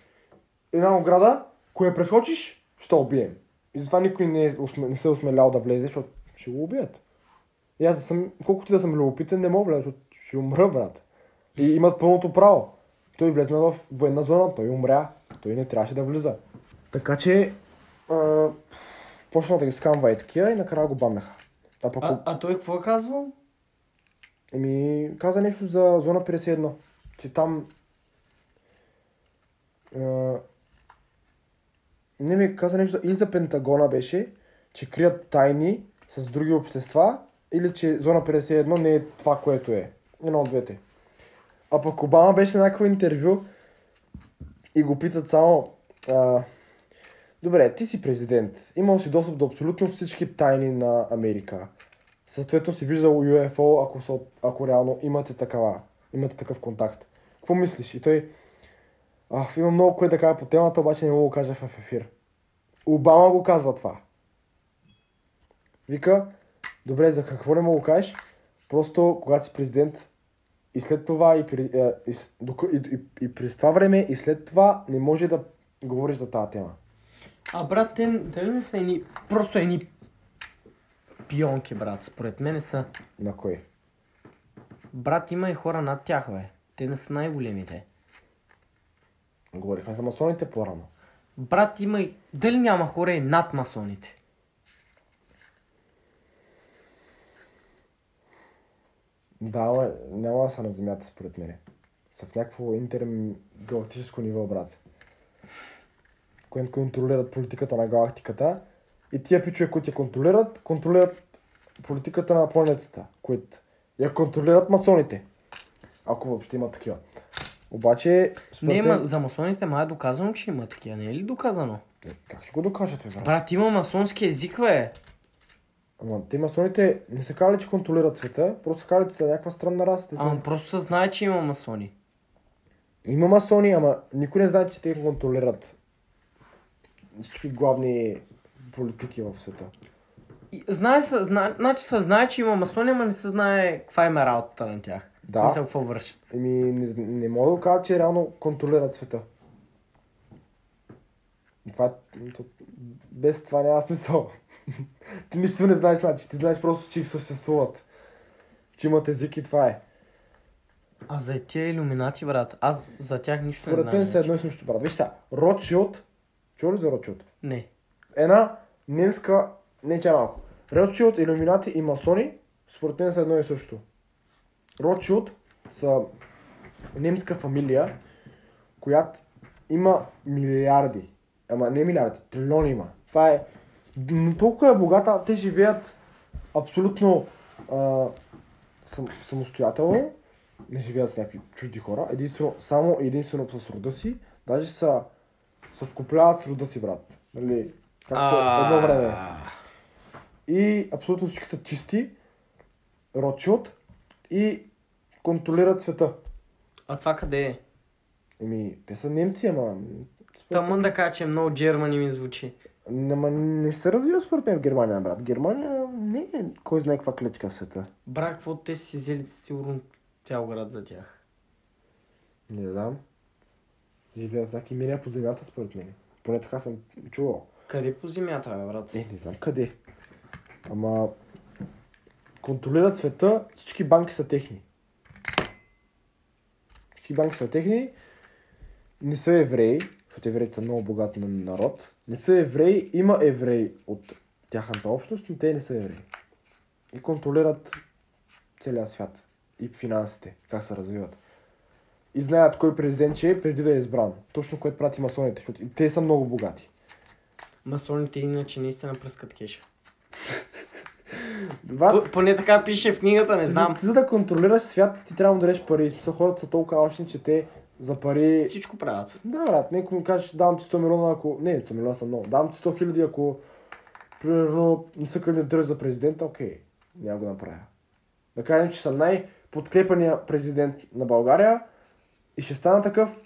една ограда, кое прескочиш, ще убием. И затова никой не, е, не се е осмелял да влезе, защото ще го убият. И аз съм, колкото и да съм любопитен, не мога влезе, защото ще умра, брат. И имат пълното право. Той влезна в военна зона, той умря, той не трябваше да влиза. Така че, а, почна да ги скамва и такива и накрая го баннаха. А пък, А, а той какво е казвал? еми, каза нещо за зона 51, че там не ми каза нещо, или за Пентагона беше, че крият тайни с други общества, или че зона 51 не е това, което е. Едно от двете. А пък Обама беше на някакво интервю и го питат само а, Добре, ти си президент. Имал си достъп до абсолютно всички тайни на Америка. Съответно си виждал UFO, ако, са, ако реално имате такава, имате такъв контакт. Какво мислиш? И той, а, има много кое да кажа по темата, обаче не мога да кажа в ефир. Обама го казва това. Вика, добре, за какво не мога да кажеш? Просто когато си президент и след това и, при, е, и, и, и, и през това време и след това не може да говориш за тази тема. А брат, те дали не са едни, просто едни пионки, брат, според мен са. На кой? Брат, има и хора над тях, бе. Те не са най-големите. Говорихме за масоните по-рано. Брат, има и... Дали няма хора и над масоните? Да, ама няма да са на Земята, според мен. Са в някакво интергалактическо ниво, брат. Които контролират политиката на галактиката. И тия пичове, които я контролират, контролират политиката на планетата, които я контролират масоните. Ако въобще има такива. Обаче, според Не, ма, за масоните ма е доказано, че има такива. Не е ли доказано? Е, Как ще го докажете, брат? Брат, има масонски език, бе. Ама те масоните не са казали, че контролират света, просто са казали, че са някаква странна раса. Те са... Ама просто се знае, че има масони. Има масони, ама никой не знае, че те контролират всички главни политики в света. И, знае се, зна, значи се знае, че има масони, ама не се знае каква им е работата на тях. Да. Мисля, какво вършат. Еми, не, не мога да кажа, че реално контролират света. Това, е- то, без това няма смисъл. ти нищо не знаеш, значи. Ти знаеш просто, че съществуват. Че имат език и това е. А за тия иллюминати, брат, аз за тях нищо не Според знам. мен са едно и също, брат. Виж сега, Ротшилд, чува ли за Ротшилд? Не. Една немска, не че малко. Ротшилд, иллюминати и масони, според мен са едно и също. Ротшилд са немска фамилия, която има милиарди. Ама не милиарди, трилиони има. Това е... Но толкова е богата, те живеят абсолютно а, сам, самостоятелно. Не живеят с някакви чужди хора. Единствено, само единствено с рода си. Даже са, са вкупляват с рода си, брат. Нали? Както едно време. И абсолютно всички са чисти, Ротшилд и контролират света. А това къде е? Еми, те са немци, ама... Тамън да кажа, че много Джермани ми звучи. Ама не се развива според мен в Германия, брат. Германия не е кой знае каква клечка в света. Брат, какво те си взели сигурно цял град за тях. Не знам. Живеят в някакви мирия по земята, според мен. Поне така съм чувал. Къде по земята, бе, брат? Е, не знам къде. Ама... Контролират света, всички банки са техни. Всички банки са техни. Не са евреи, защото евреите са много богат на народ. Не са евреи, има евреи от тяхната общност, но те не са евреи. И контролират целия свят. И финансите, как се развиват. И знаят кой президент ще е преди да е избран. Точно което прати масоните, защото те са много богати. Масоните иначе наистина пръскат кеша. П- Поне така пише в книгата, не знам. за, ти за да контролираш свят, ти трябва да дадеш пари. Са хората са толкова алчни, че те за пари... Всичко правят. Да, брат, някой ми каже, давам ти 100 милиона, ако... Не, 100 милиона са много. Давам ти 100 хиляди, ако... Примерно, не се кандидатираш за президента, окей. Няма го направя. Да кажем, че съм най-подкрепания президент на България и ще стана такъв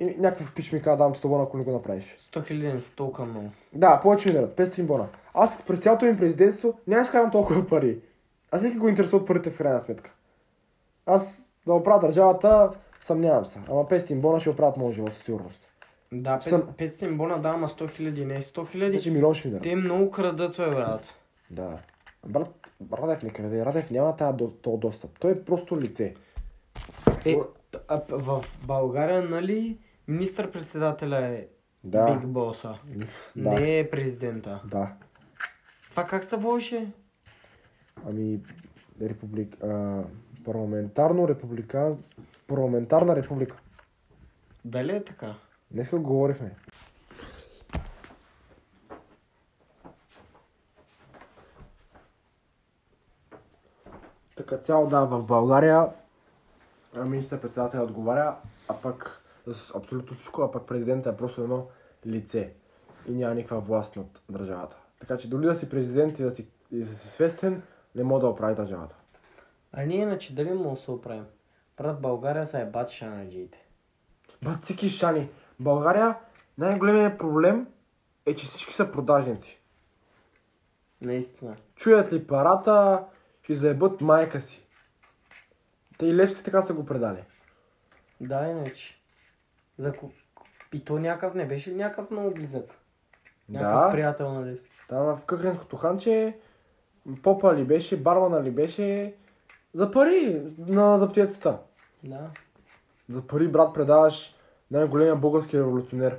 и някакъв пич ми казва, давам ти 100 бона, ако не го направиш. 100 хиляди не са толкова много. Да, повече ми дадат, 500 бона. Аз през цялото им президентство няма изкарам толкова пари. Аз всеки го интересуват парите в крайна сметка. Аз да оправя държавата, съмнявам се. Ама 500 бона ще оправят моят живот със сигурност. Да, Съм- 500 бона да, ама 100 хиляди не. 100 хиляди. Значи милион ще ми дадат. Те много крадат, бе, брат. Да. Брат, Радев не краде. Радев няма тази до, достъп. Той е просто лице. Е, в България, нали, министър-председателя е Да. Биг Боса. Да. Не е президента. Да. Това как се водеше? Ами, републик... А, парламентарно републикан... Парламентарна република. Дали е така? Днеска го говорихме. Така цяло да, в България министър-председателя отговаря, а пък за абсолютно всичко, а пък президентът е просто едно лице и няма никаква власт над държавата. Така че дори да си президент и да си, и да си свестен, не мога да оправи държавата. А ние иначе дали му се оправим? Брат, България са е бат шанаджиите. Бат цики шани. България най-големият проблем е, че всички са продажници. Наистина. Чуят ли парата, ще заебат майка си. Те и Левски така са го предали. Да, иначе. За... И то някакъв не беше някакъв много близък. Някакъв Да, приятел на Левски. там в Къкренското ханче попа ли беше, бармана ли беше, за пари на заптиецата. Да. За пари, брат, предаваш най-големия български революционер.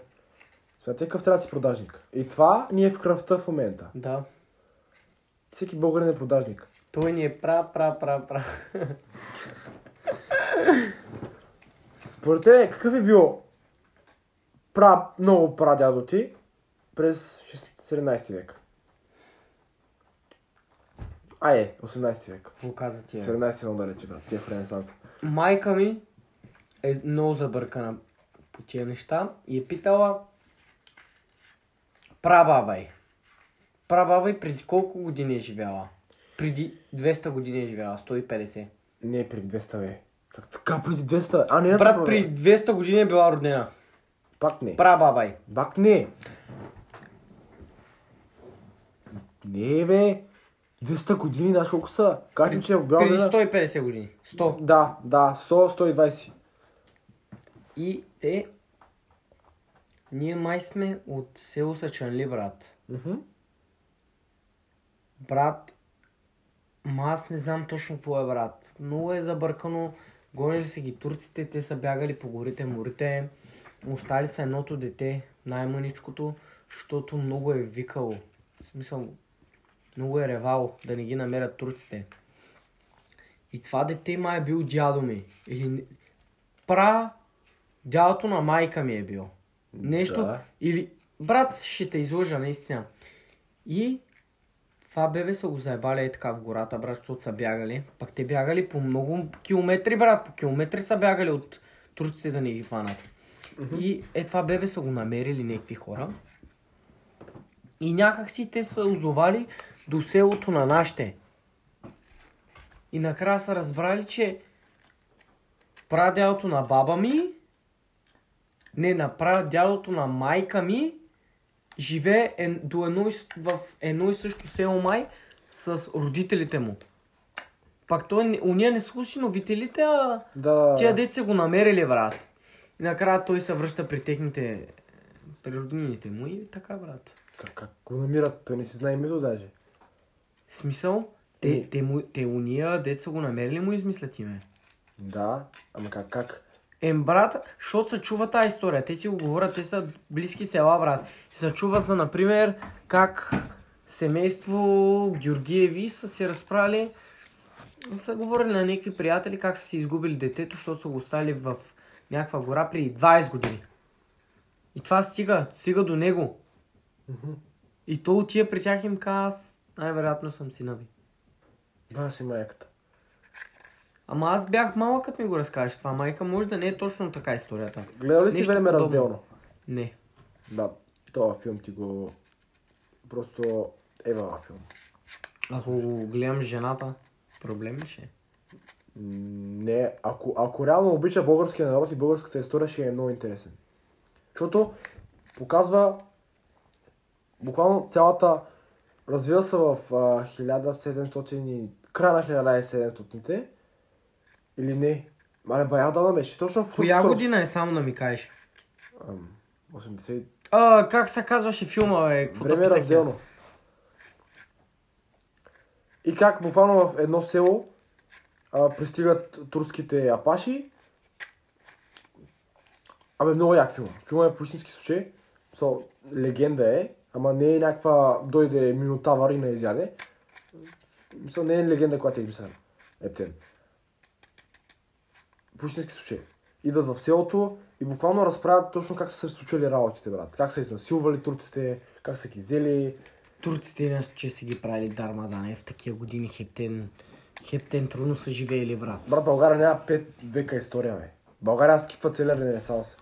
Смятай какъв трябва да си продажник. И това ни е в кръвта в момента. Да. Всеки българин е продажник. Той ни е пра, пра, пра, пра. Според те, какъв е бил пра, много прадядо ти през 17 век? А е, 18 век. Какво каза ти? 17 е много далече, брат. Тия в Ренесанса. Майка ми е много забъркана по тия неща и е питала прабаба й. Прабаба й преди колко години е живяла? Преди 200 години е живяла, 150. Не, преди 200 век. Как така преди 200? А, не, Брат, преди 200 години е била родена. Пак не. Прабаба й. Пак не. Не, бе. 200 години, знаеш колко са? Ми, че е била Преди родена- 150 години. 100. Да, да, 100-120. И те... Ние май сме от село Сачанли, брат. Мгм. Брат, ма аз не знам точно какво е, брат. Много е забъркано. Гонили са ги турците, те са бягали по горите, морите. Остали са едното дете, най-мъничкото, защото много е викало. В смисъл, много е ревало да не ги намерят турците. И това дете май е бил дядо ми. Или пра дядото на майка ми е бил. Нещо. Да. Или брат ще те излъжа наистина. И това бебе са го заебали е така в гората, брат, защото са бягали. Пак те бягали по много километри, брат. По километри са бягали от турците да не ги хванат. И е това бебе са го намерили някакви хора. И някак си те са озовали до селото на нашите. И накрая са разбрали, че прадядото на баба ми, не, на прадядото на майка ми, живее ен, до едно, и в едно и също село май с родителите му. Пак той, уния не са усиновителите, а Да. тия деца го намерили, брат. И накрая той се връща при техните, при роднините му и така, брат. Как, как го намират? Той не си знае името даже. Смисъл, те, те, му, те уния деца го намерили му измислят име. Да, ама как, как? Ем, брат, защото се чува тази история. Те си го говорят, те са близки села, брат. Се чува за, например, как семейство Георгиеви са се разправили, са говорили на някакви приятели как са си изгубили детето, защото са го оставили в някаква гора преди 20 години. И това стига, стига до него. И то отива при тях и им казва, аз най-вероятно съм сина ви. Това си майката. Ама аз бях малък, като ми го разкажеш това. Майка може да не е точно така историята. Гледал ли си Нещо време подобно. разделно? Не. Да, този филм ти го... Просто е във филм. Ако го гледам жената, проблем ли ще? е? Не, ако, ако реално обича българския народ и българската история, ще е много интересен. Защото показва буквално цялата... Развива се в а, 1700 и... края на 1700-те. Или не? Мале, бая отдавна беше. Точно в Коя година е само да ми кажеш? Ам, 80... А, как се казваше филма, бе? Време е разделно. аз? И как буквално в едно село пристигат турските апаши. Абе, много як филм. Филма е по истински случай. So, легенда е, ама не е някаква дойде минотавър и не изяде. So, не е легенда, която е измислена. Ептен. По истински случай. Идват в селото И буквално разправят точно как са се случили работите, брат. Как са изнасилвали турците, как са ги взели. Турците че си ги правили дармадане в такива години хептен, хептен трудно са живеели, брат. Брат, България няма 5 века история, бе. България скипва целия ренесанс.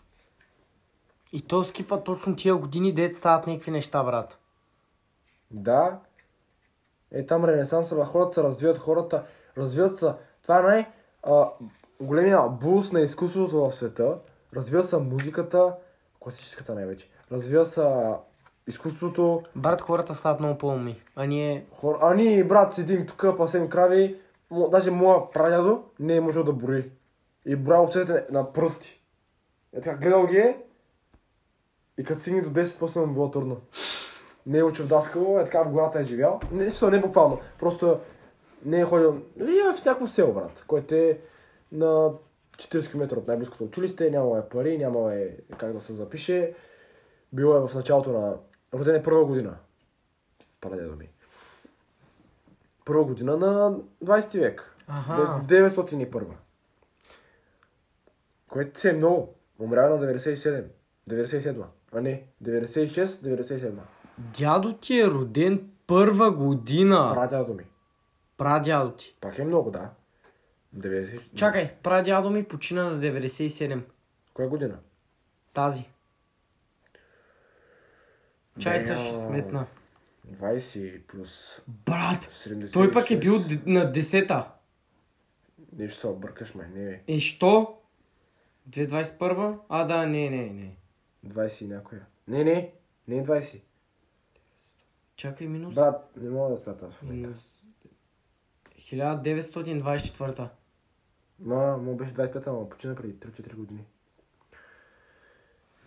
И то скипва точно тия години, дет стават някакви неща, брат. Да. Е, там ренесанса, бе, хората се развиват, хората развиват се. Това е най- а, големия булс на изкуството в света. Развива се музиката, класическата най-вече. Развива се изкуството. Брат, хората стават много по-умни. А ние... Хор... А ние, брат, седим тук, пасем крави. Даже моя прадядо не е можел да брои. И броя овцете на пръсти. Е така, гледал ги е. И като стигне до 10, после му било трудно. Не е учил даскало, е така в гората е живял. Не, не, не буквално. Просто не е ходил. Живее в някакво село, брат, което е на 40 км от най-близкото училище, нямало е пари, нямало е как да се запише. Било е в началото на... Роден е първа година. Прадедо ми. Първа година на 20 век. Ага. Де- 901. Което си е много. Умрява на 97. 97. А не, 96, 97. Дядо ти е роден първа година. Прадядо ми. Прадядо ти. Пак е много, да. 90... Чакай, прадядо ми почина на 97. Коя година? Тази. Чай се ще сметна. 20 плюс Брат, 76. той пък е бил на 10-та. Нещо се объркаш, май. Не, бе. И що? 2021? А, да, не, не, не. 20 и някоя. Не, не. Не е 20. Чакай минус. Брат, не мога да смятам в момента. минус. 1924. Ма, му беше 25, ама почина преди 3-4 години.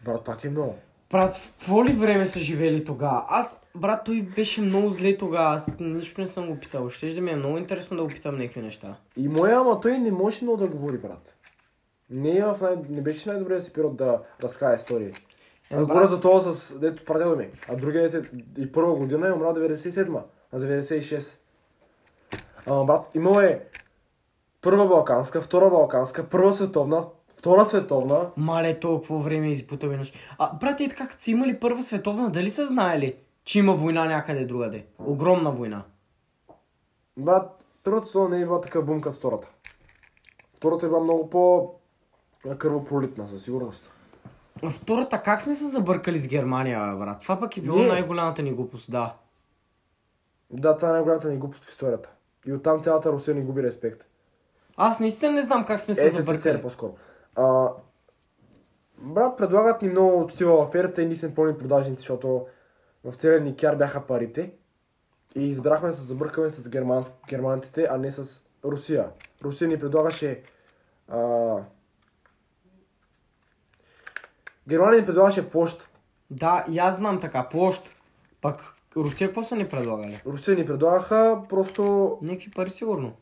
Брат, пак е много. Брат, в какво ли време са живели тогава? Аз, брат, той беше много зле тогава. Аз нищо не съм го питал. Ще да ми е много интересно да го питам някакви неща. И моя, ама той не може много да говори, брат. Не, е в най... не беше най-добрият си период да разкаже истории. Е, брат. говоря за това с дето прадедо ми. А другия дете и първа година е умрял 97-ма, на 96. Ама брат, имал е първа балканска, втора балканска, първа световна, втора световна. Мале, толкова време е избутал веднъж. А, брат, и така, като са имали първа световна, дали са знаели, че има война някъде другаде? Огромна война. Брат, първата световна не е била такъв бум като втората. Втората е била много по кръвопролитна, със сигурност. А втората, как сме се забъркали с Германия, брат? Това пък е било Не. най-голямата ни глупост, да. Да, това е най-голямата ни глупост в историята. И оттам цялата Русия ни губи респект. Аз наистина не знам как сме се СССР забъркали. по-скоро. А, брат, предлагат ни много от стила аферата и ние сме пълни продажници, защото в целия ни кяр бяха парите. И избрахме да се забъркаме с германс... германците, а не с Русия. Русия ни предлагаше... А... Германия ни предлагаше площ. Да, и аз знам така, площ. Пък Русия какво са ни предлагали? Русия ни предлагаха просто... Някакви пари сигурно.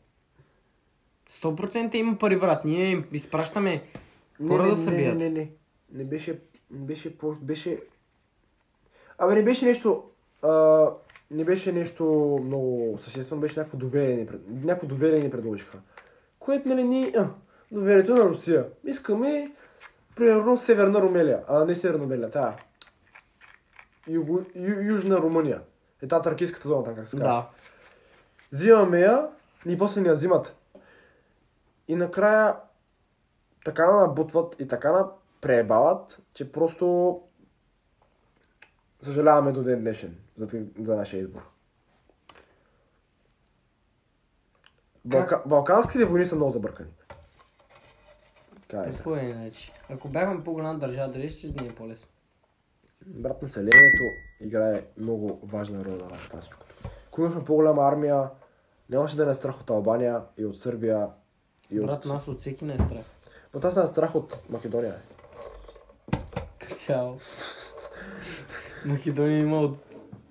100% има пари, брат. Ние изпращаме хора да се не, бият. не, не, не. Не беше, не беше беше... Абе, не беше нещо... А, не беше нещо много съществено, беше някакво доверие, ни някакво доверие ни предложиха. Което, нали, ни... А, доверието на Русия. Искаме, примерно, Северна Румелия. А, не Северна Румелия, тая. Юго, ю, Южна Румъния. Е тази тракийската зона, там как се казва. Да. Взимаме я и после ни я взимат. И накрая така набутват и така пребават, че просто съжаляваме до ден днешен за, за нашия избор. Балка... Балканските войни са много забъркани. Така е. е иначе? Ако бяхме по-голяма държава, дали ще ни е по-лесно? Брат, населението играе много важна роля в това всичко. Ако имахме по-голяма армия, нямаше да не страх от Албания и от Сърбия и от... Брат, нас от всеки не е страх. Но аз съм страх от Македония. цяло. Македония има от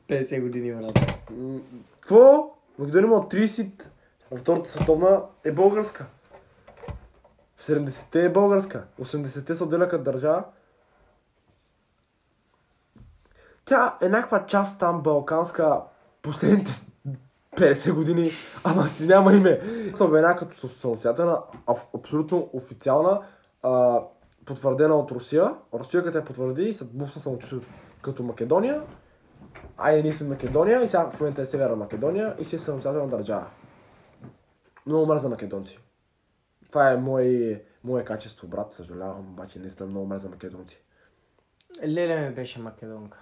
50 години, брат. М, Какво? Македония има от 30, а Втората световна е българска. В 70-те е българска. 80-те се отделя като държава. Тя е някаква част там балканска последните 50 години, ама си няма име. Се обявява като самостоятелна, абсолютно официална а, потвърдена от Русия. Русия като я потвърди и се бусна самочувствието като Македония. Айде, ние сме Македония и сега в момента е Северна Македония и си е самостоятелна държава. Много мърза македонци. Това е мое, мое качество, брат. Съжалявам, обаче наистина много мърза македонци. Леля ми беше македонка.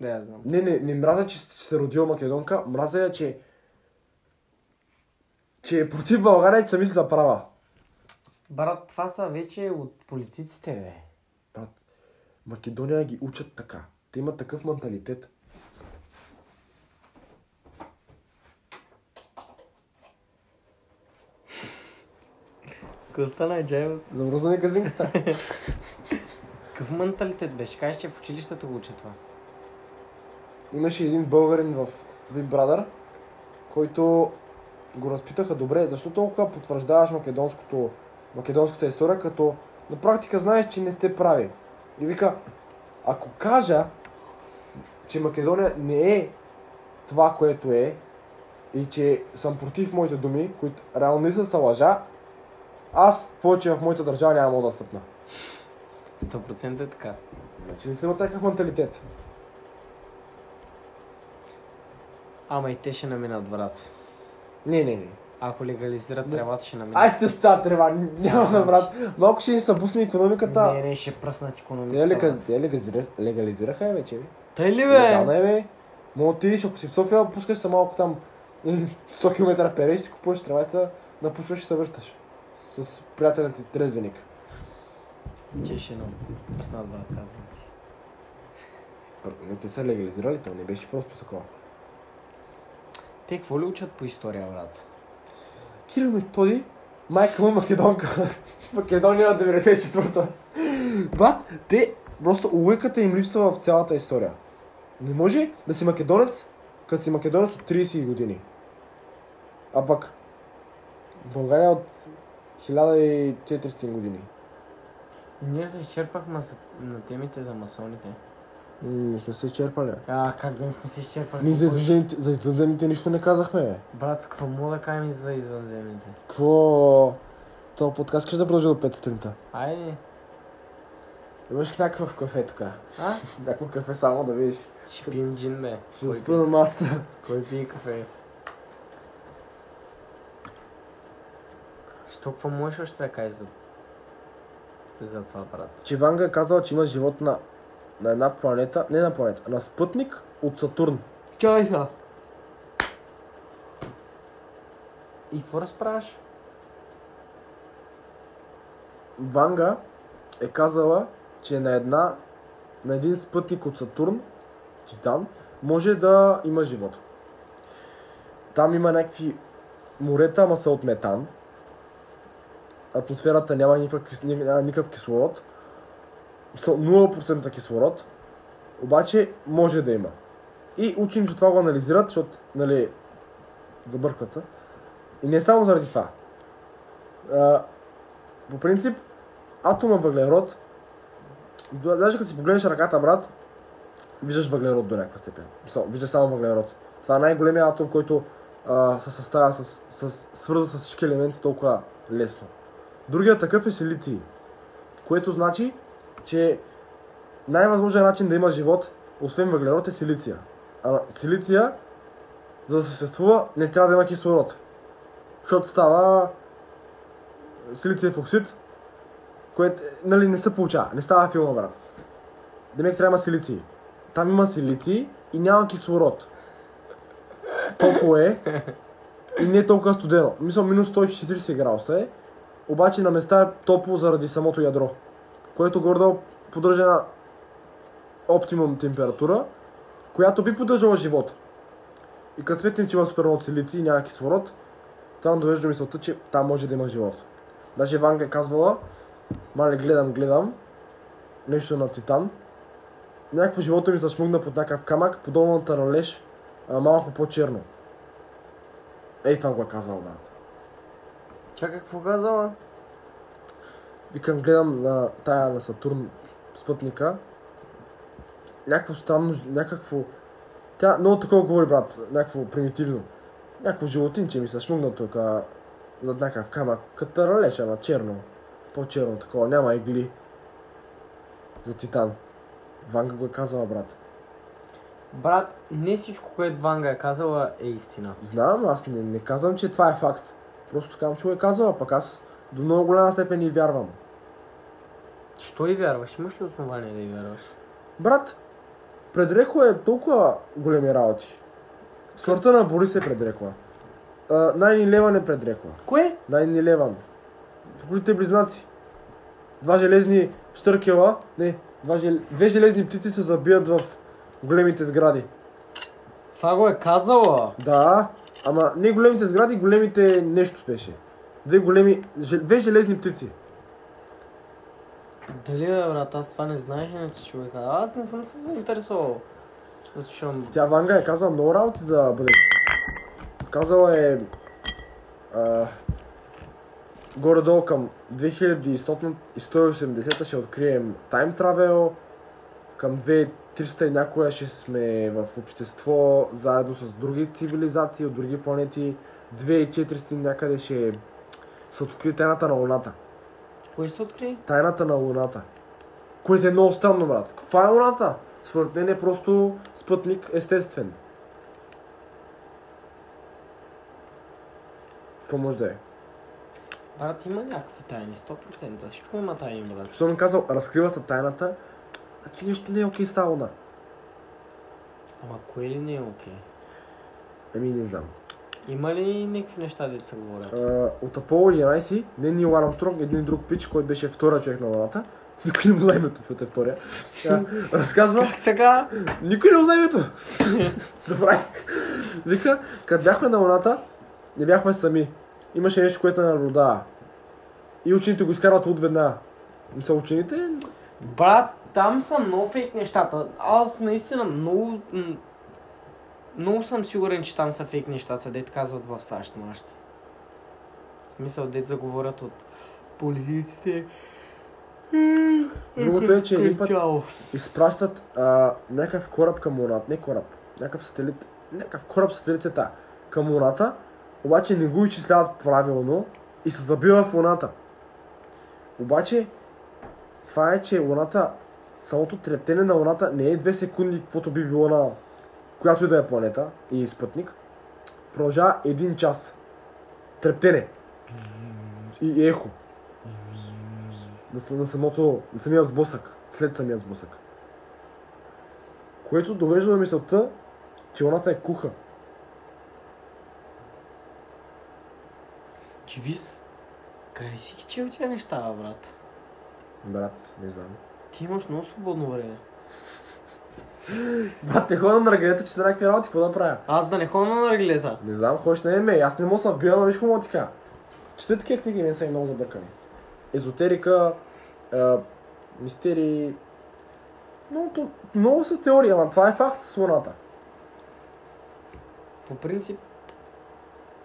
Да, я знам. Не, не, не мразя, че се родила македонка. Мразя я, че че е против България, че се мисли за права. Брат, това са вече от политиците, бе. Брат, Македония ги учат така. Те имат такъв менталитет. Какво стана, Джайл? Замръзна казинката. Какъв менталитет беше? Кажеш, че в училището го учат това. Имаше един българин в Big Brother, който го разпитаха добре, защо толкова потвърждаваш македонското, македонската история, като на практика знаеш, че не сте прави. И вика, ако кажа, че Македония не е това, което е, и че съм против моите думи, които реално не са лъжа, аз повече в моята държава няма да стъпна. 100% е така. Значи не съм такъв менталитет. Ама и те ще наминат, брат. Не, не, не. Ако легализират с- тревата, ще наминат. Ай сте ста трева, няма да брат. Малко ще ни събусне економиката. Не, не, ще пръснат брат. те легализира, легализираха я вече, бе. Тъй ли, Легална бе? е, бе. Мога отидеш, ако си в София, пускаш се малко там 100 км переш, си купуваш трева и се напушваш и се връщаш. С приятелят ти трезвеник. Че ще пръснат, брат, казвам ти. Не те са легализирали, то не беше просто такова. Те какво ли учат по история, брат? Кирил Методи, майка му македонка. Македония от 94-та. Брат, те просто лойката им липсва в цялата история. Не може да си македонец, като си македонец от 30 години. А пък България от 1400 години. Ние се изчерпахме на темите за масоните. Не сме се изчерпали. А, как да не сме се изчерпали? Ние за извънземните, за извънземните нищо не казахме, бе. Брат, какво мога да кажем за извънземните? Какво... Това подкаст ще да продължи до 5 сутринта. Айде. Имаш някакъв кафе тук. А? Някакво кафе само да видиш. Ще пием джин, бе. Ще Кой спра на масата. Кой пие кафе? Що, какво можеш още да кажеш за... за това, брат? Че Ванга е казала, че има живот на, на една планета, не на планета, на спътник от Сатурн. Чай са! И какво разправяш? Ванга е казала, че на една, на един спътник от Сатурн, Титан, може да има живот. Там има някакви морета, ама са от метан. Атмосферата няма никакъв, никакъв кислород. Са 0% кислород. Обаче може да има. И учените това го анализират, защото, нали, забъркват се. И не само заради това. А, по принцип, атома въглерод, даже като си погледнеш ръката, брат, виждаш въглерод до някаква степен. Со, виждаш само въглерод. Това е най-големият атом, който а, се съставя с, с, свърза с всички елементи толкова лесно. Другият такъв е силиций, което значи, че най-възможният начин да има живот, освен въглерод, е силиция. А силиция, за да съществува, не трябва да има кислород. Защото става силициев оксид, което нали, не се получава. Не става филма, брат. Демек трябва да има силици. Там има силици и няма кислород. Топло е и не е толкова студено. Мисля, минус 140 градуса е, обаче на места е топло заради самото ядро, което гордо поддържа оптимум температура, която би поддържала живота. И като сметнем, че има супер много силици и няма кислород, това ме довежда до мисълта, че там може да има живот. Даже Ванга е казвала, мале гледам, гледам, нещо на Титан. Някакво живото ми се шмугна под някакъв камък, подобно на таралеж, малко по-черно. Ей, това го е казал, брат. Чакай, какво казала? Викам, гледам на тая на Сатурн спътника. Някакво странно, някакво... Тя много такова говори, брат, някакво примитивно. Някакво животинче ми се шмугна тук зад някакъв камък, като таралеж, ама черно. По-черно такова, няма игли. За Титан. Ванга го е казала, брат. Брат, не всичко, което Ванга е казала е истина. Знам, аз не, не казвам, че това е факт. Просто казвам, че го е казала, пък аз до много голяма степен и вярвам. Що и вярваш? Имаш ли основание да и вярваш? Брат, предрекла е толкова големи работи. Смъртта на Борис е предрекла. Найни Леван е предрекла. Кое? Найни Леван. Другите близнаци. Два железни штъркела, не, два жел... две железни птици се забият в големите сгради. Това го е казала. Да, ама не големите сгради, големите нещо беше. Две големи, две железни птици. Дали бе, брат, аз това не знаех иначе човека. Аз не съм се заинтересувал да слушам. Тя Ванга е казала много работи за бъдещето. Казала е а, горе-долу към 2180 ще открием тайм травел, към 2300 и някоя ще сме в общество заедно с други цивилизации от други планети. 2400 някъде ще се открие тайната на Луната. Ще се откри? Тайната на Луната. Което е много странно, брат. Каква е Луната? Според мен е просто спътник естествен. Какво може да е? Брат, има някакви тайни, 100%. Всичко има тайни, брат. Що ми казал, разкрива се тайната, значи нещо не е окей с тази Луна. Ама кое ли не е окей? Ами не знам. Има ли някакви неща, дето се говорят? А, от Аполо 11, не Нил Армстронг, един друг пич, който беше втория човек на Луната. Никой не му знае името, защото е втория. А, разказва, Как сега? Никой не го знае името. Забравих. Вика, като бяхме на Луната, не бяхме сами. Имаше нещо, което наблюдава. И учените го изкарват от веднага. Са учените? Брат, там са много фейк нещата. Аз наистина много... Много съм сигурен, че там са фейк нещата, дет казват в САЩ нашите. В смисъл, дет заговорят от политиците. Другото е, че един път изпращат а, някакъв кораб към Луната. Не кораб, някакъв сателит. Някакъв кораб сателит е та. Към Луната, обаче не го изчисляват правилно и се забива в Луната. Обаче, това е, че Луната, самото трептене на Луната не е 2 секунди, каквото би било на която и да е планета и спътник. Продължава един час. Трептене. И ехо. На, на самото, на самия сблъсък. След самия сблъсък. Което довежда до мисълта, че Луната е куха. Чивис, къде си ги чел тия неща, брат? Брат, не знам. Ти имаш много свободно време. Не ходя на ръглета, че някакви работи, какво да правя? Аз да не ходя на наргилета. Не знам, ходиш на ММА. Аз не мога да вбия, но виж какво кажа. Чете такива книги, не са и много забъркани. Езотерика, е, мистерии. Много, много са теории, ама това е факт с Луната. По принцип,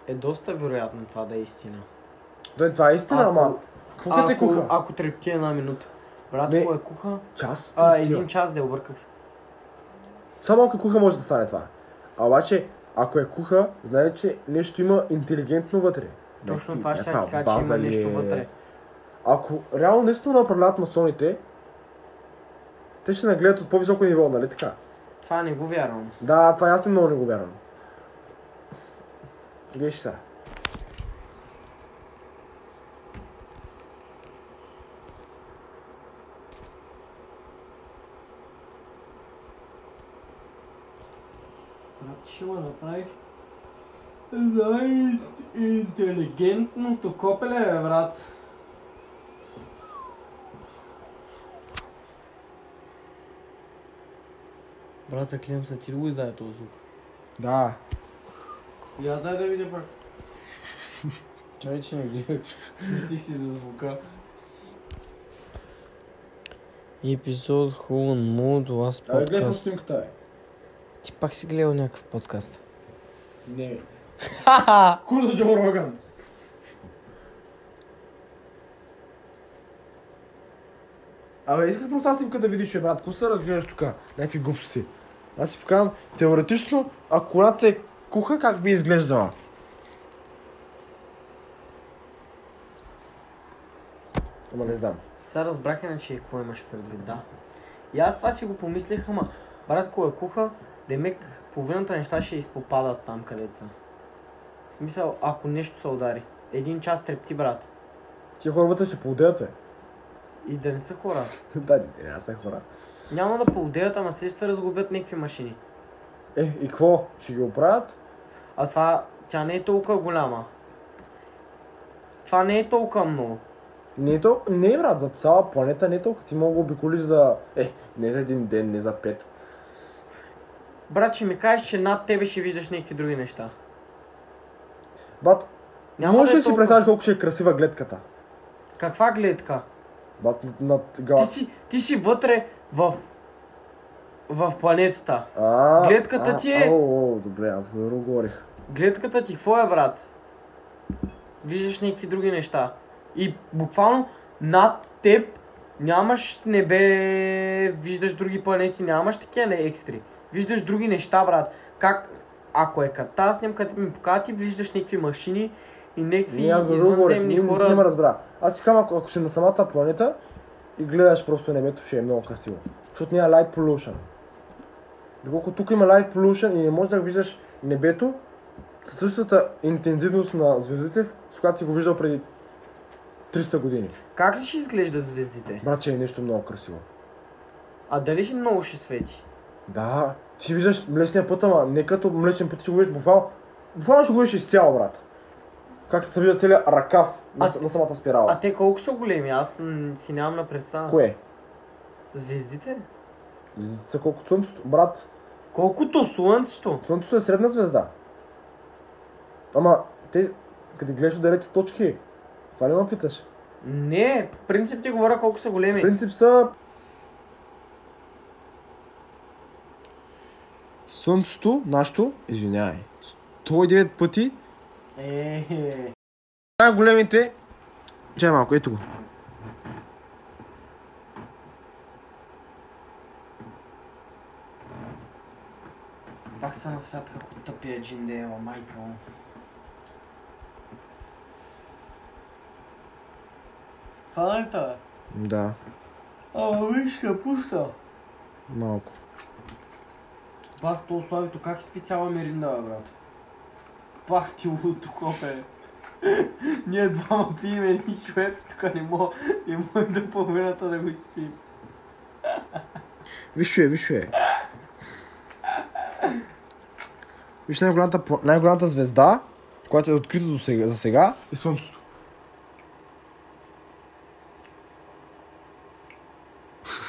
е доста вероятно това да е истина. Да, това е истина, Ако- ама. Какво те ако, куха? ако трепти една минута. Брат, кое е куха? Час? А, един час да обърках се. Само ако е куха може да стане това. А обаче, ако е куха, знае, че нещо има интелигентно вътре. Точно това ще кажа, че има нещо е? вътре. Ако реално наистина управляват масоните, те ще нагледат от по-високо ниво, нали така? Това не го вярвам. Да, това аз не много не го вярвам. Гледаш сега. Ще ме направиш най-интелигентното копеле, бе, брат. Брат, заклевам се, ти ли го издаде този звук? Да. Я дай да видя пак. Чай, че не гледах. Мислих си за звука. Епизод Whole Mood Last Абе, гледай по Podcast. снимката, бе. Ти пак си гледал някакъв подкаст. Не. За Джо Роган. Абе, исках просто тази снимка да видиш, бе, брат. Какво се разгледаш тук? Някакви глупости. Аз си показвам, теоретично, ако колата е куха, как би изглеждала? Ама не знам. Сега разбрах иначе какво имаш предвид, да. И аз това си го помислих, ама брат, кога е куха, демек половината неща ще изпопадат там, където са. В смисъл, ако нещо се удари. Един час трепти, брат. Тия хора вътре ще поудеят, бе. И да не са хора. да, не, не са хора. Няма да поудеят, ама се ще разгубят някакви машини. Е, и какво? Ще ги оправят? А това, тя не е толкова голяма. Това не е толкова много. Не е то, не брат, за цяла планета не е толкова. Ти мога да обиколиш за... Е, не за един ден, не за пет. Брат, ще ми кажеш, че над тебе ще виждаш някакви други неща. Бат, Няма може да е ли си толкова- представиш колко ще е красива гледката? Каква гледка? Бат, над, над Ти гала... си, ти си вътре в... в планетата. А, гледката а, ти е- О, о, добре, аз друго говорих. Гледката ти какво е, брат? Виждаш някакви други неща. И буквално над теб нямаш небе, виждаш други планети, нямаш такива не екстри. Виждаш други неща, брат. Как, ако е като тази снимка, ти ми покажа, ти виждаш някакви машини и някакви Не, говорих. извънземни Не, не, хора. не ме разбра. Аз си казвам, ако, ако си на самата планета и гледаш просто небето, ще е много красиво. Защото няма light pollution. Доколко тук има light pollution и не можеш да виждаш небето със същата интензивност на звездите, с която си го виждал преди 300 години. Как ли ще изглеждат звездите? Брат, че е нещо много красиво. А дали ще много ще свети? Да, ще виждаш млечния път, ама не като млечен път, ще го видиш буквално. Буквално ще го видиш изцяло, брат. Как се вижда целият ръкав на, А- на самата спирала. А те колко са големи? Аз си нямам на представа. Кое? Звездите? Звездите са колкото слънцето. Брат, Колкото слънцето. Слънцето е средна звезда. Ама, те, къде гледаш отделете точки, това ли ме питаш? Не, в принцип ти говоря колко са големи. Принцип са... Слънцето, нашето, извинявай, 109 пъти, Е, най-големите... Чай малко, ето го. пак са на свят като тъпия джиндеева майка му. Това ли това? Да, А, виж, ще пуста. малко. Бах, то славито, как спи цяла меринда, бе, брат? Пах ти луто копе. Ние двама пиеме ни човек, тук не мога, не мога да половината да го изпием. Виж е, виж е. Виж най-голямата, най-голямата звезда, която е открита до сега, за сега, е Слънцето.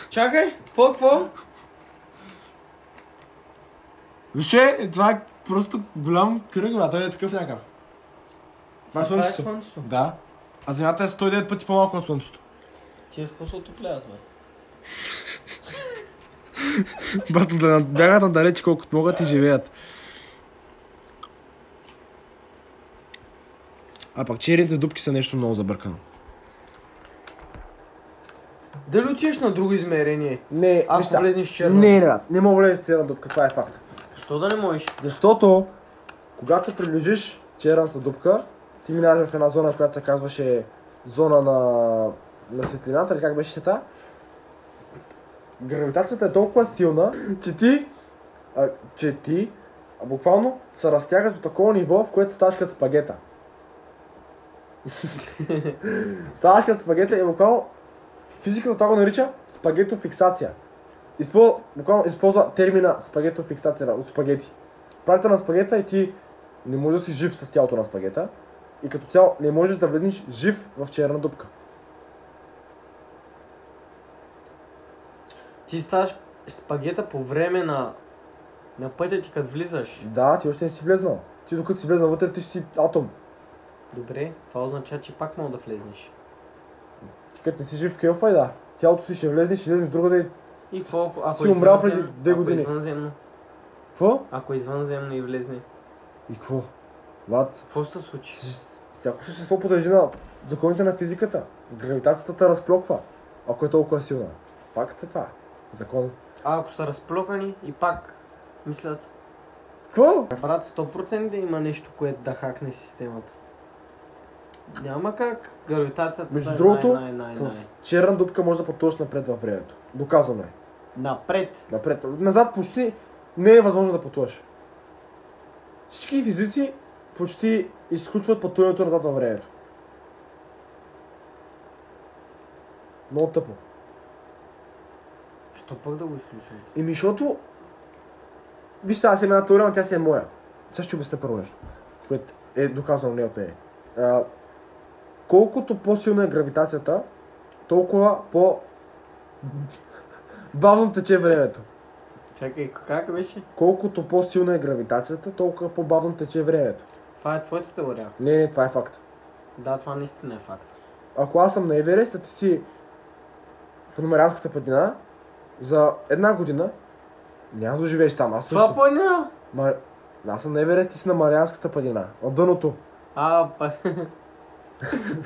Чакай, какво, какво? Виж е, това е просто голям кръг, брат. Той е такъв някакъв. Това е Това е Слънцето. слънцето. Да. А Земята е 109 пъти по-малко от Слънцето. Ти с какво се отопляват, бе? Брат, да бягат надалеч колкото могат и живеят. А пак черните дупки са нещо много забъркано. Дали отидеш на друго измерение? Не, Ако влезнеш в черна. Не, не, не мога влезеш в черна дупка, това е факт. Що да не можеш? Защото, когато приближиш черната дупка, ти минаваш в една зона, която се казваше зона на, на светлината, или как беше та? Гравитацията е толкова силна, че ти, а, че ти а, буквално се разтягаш до такова ниво, в което ставаш като спагета. ставаш като спагета и буквално физиката това го нарича спагетофиксация. Използва, буквално използва термина спагетофиксация от спагети. Правите на спагета и ти не можеш да си жив с тялото на спагета и като цяло не можеш да влезнеш жив в черна дупка. Ти ставаш спагета по време на, на пътя ти, като влизаш. Да, ти още не си влезнал. Ти докато си влезнал вътре, ти ще си атом. Добре, това означава, че пак мога да влезнеш. Ти като не си жив в келфа, да. Тялото си ще влезне, ще влезне другаде. И... Какво, ако, ако Си умрял преди две ако години. извънземно, Какво? ако извънземно и влезне, И какво? Ват, какво ще се случи? всяко същество подлежи на законите на физиката. Гравитацията те разплоква, ако е толкова силна. Факт е това. Закон. А ако са разплокани и пак мислят, Какво? брат, 100% да има нещо, което да хакне системата. Няма как. Гравитацията Между е другото, най, най, най, най. С черна дупка може да пътуваш напред във времето. Доказано е. Напред. Напред. Назад почти не е възможно да пътуваш. Всички физици почти изключват пътуването назад във времето. Много тъпо. Що пък да го изключвате? Еми, защото... Виж сега, аз имам една теория, но тя си е моя. Сега ще обясня първо нещо, което е доказано не от мене. А, колкото по-силна е гравитацията, толкова по... бавно тече времето. Чакай, как беше? Колкото по-силна е гравитацията, толкова по-бавно тече времето. Това е твоята теория. Не, не, това е факт. Да, това наистина е факт. Ако аз съм на Еверест, ти си в Номерянската падина, за една година няма да живееш там. Аз също. Това поня! Ма... Аз съм на Еверест, ти си на Марианската падина. На дъното. А, па...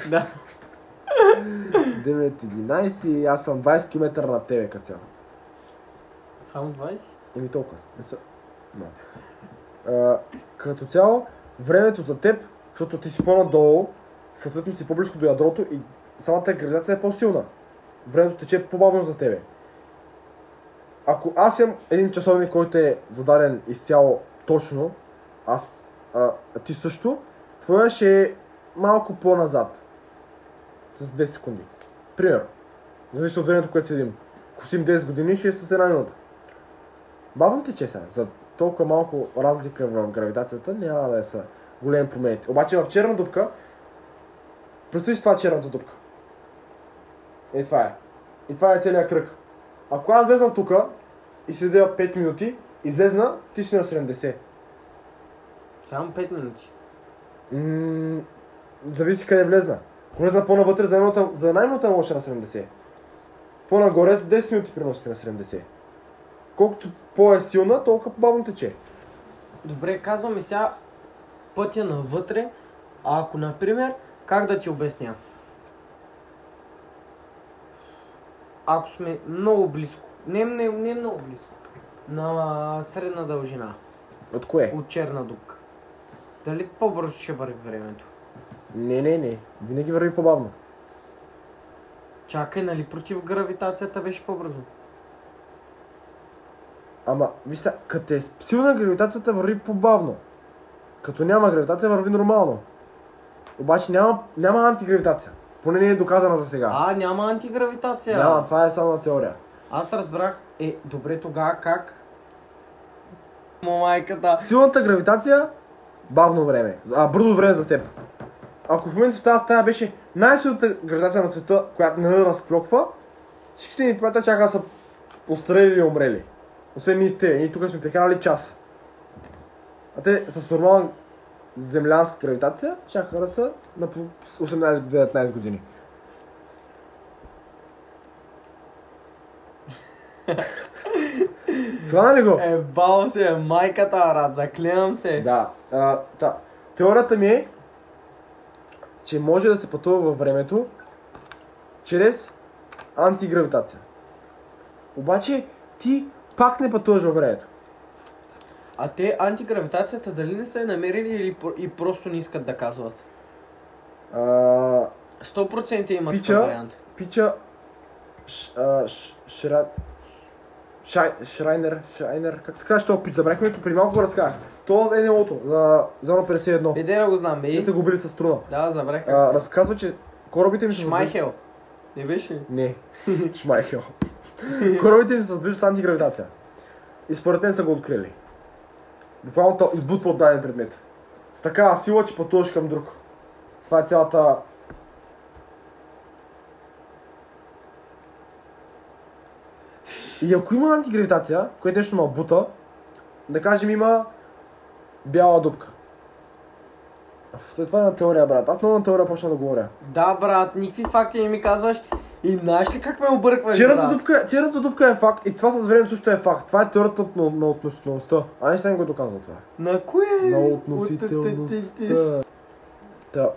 да. 9-11 и аз съм 20 км на тебе като цяло. Само 20? Еми толкова. Не са... No. А, като цяло, времето за теб, защото ти си по-надолу, съответно си по-близко до ядрото и самата гравитация е по-силна. Времето тече по-бавно за тебе. Ако аз имам един часовник, който е зададен изцяло точно, аз, а, а ти също, твоя ще е малко по-назад. С 2 секунди. Примерно. Зависи от времето, което седим. Ако си им 10 години, ще е с една минута. Бавно тече сега. За толкова малко разлика в гравитацията няма да са големи промени. Обаче в черна дупка, представи си това е черната дупка. Е, това е. И това е целият кръг. Ако аз влезна тука и седя 5 минути, излезна, ти си на 70. Само 5 минути. М- зависи къде влезна. Ако влезна по-навътре, за, едната, за минута може на 70. По-нагоре за 10 минути приносите на 70. Колкото по-е силна, толкова бавно тече. Добре, казваме сега пътя навътре, а ако, например, как да ти обясня? Ако сме много близко, не, не, не много близко, на средна дължина, От кое? от черна дупка, дали по-бързо ще върви времето? Не, не, не. Винаги върви по-бавно. Чакай, нали против гравитацията беше по-бързо? Ама, виж сега, като е силна гравитацията върви по-бавно. Като няма гравитация върви нормално. Обаче няма, няма антигравитация. Поне не е доказана за сега. А, няма антигравитация. Няма, това е само теория. Аз разбрах, е, добре тогава как? Момайката. Силната гравитация, бавно време. А, бързо време за теб. Ако в момента в тази стая беше най-силната гравитация на света, която не разклоква, всичките ни приятели чака да са пострелили и умрели. Освен ние сте, ние тук сме прекарали час. А те с нормална землянска гравитация чакаха да са на по 18-19 години. Схвана ли го? Е, бал се, майката, брат, заклинам се. Да. А, та, теорията ми е, че може да се пътува във времето чрез антигравитация. Обаче ти пак не пътуваш във времето. А те антигравитацията дали не са я намерили или и просто не искат да казват? А, 100% има Пича. вариант. пича ш, а, ш, шра, шай, Шрайнер, Шрайнер, как се казва, този пич, забрахме преди малко го разказах. То е НЛО-то, за зона 51. Бе, да го знам, бе. Те са го били с струна. Да, забрах как А, разказва, че корабите им се Шмайхел. Не беше? Не. Шмайхел. Корабите им се задвижват с антигравитация. И според мен са го открили. Буквално то избутва от даден предмет. С такава сила, че пътуваш към друг. Това е цялата... И ако има антигравитация, което нещо ма бута, да кажем има бяла дупка. Това е на теория, брат. Аз много на теория почна да говоря. Да, брат, никакви факти не ми казваш. И знаеш ли как ме объркваш, Черната брат? дупка, черната дупка е факт и това с времето също е факт. Това е теорията на, на относителността. А не съм го доказал това. На кое? На От- относителността. Та.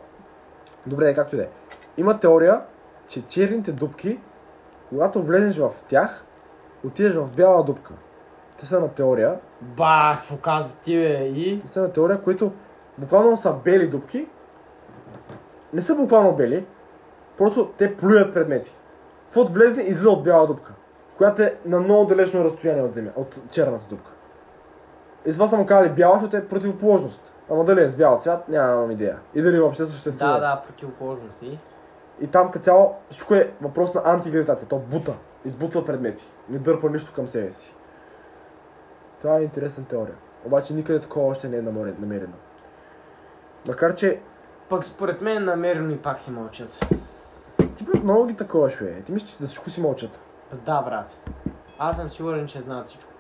Добре, както и да е. Има теория, че черните дупки, когато влезеш в тях, отидеш в бяла дупка. Те са на теория. Бах, какво каза ти, бе? И? Те са на теория, които буквално са бели дупки. не са буквално бели, просто те плюят предмети. Каквото влезне, излиза от бяла дупка, която е на много далечно разстояние от земя, от черната дупка. И това са му казали бяла, защото е противоположност. Ама дали е с бял цвят, нямам идея. И дали въобще съществува. Да, да, противоположност. И? И там като цяло всичко е въпрос на антигравитация. То бута. Избутва предмети. Не дърпа нищо към себе си. Това е интересна теория. Обаче никъде такова още не е намерен- намерено. Макар че Пък според мен намерено и пак си мълчат. ти брат много ги такова шве. Ти мислиш, че за всичко си мълчат. Да, брат. Аз съм сигурен, че знаят всичко.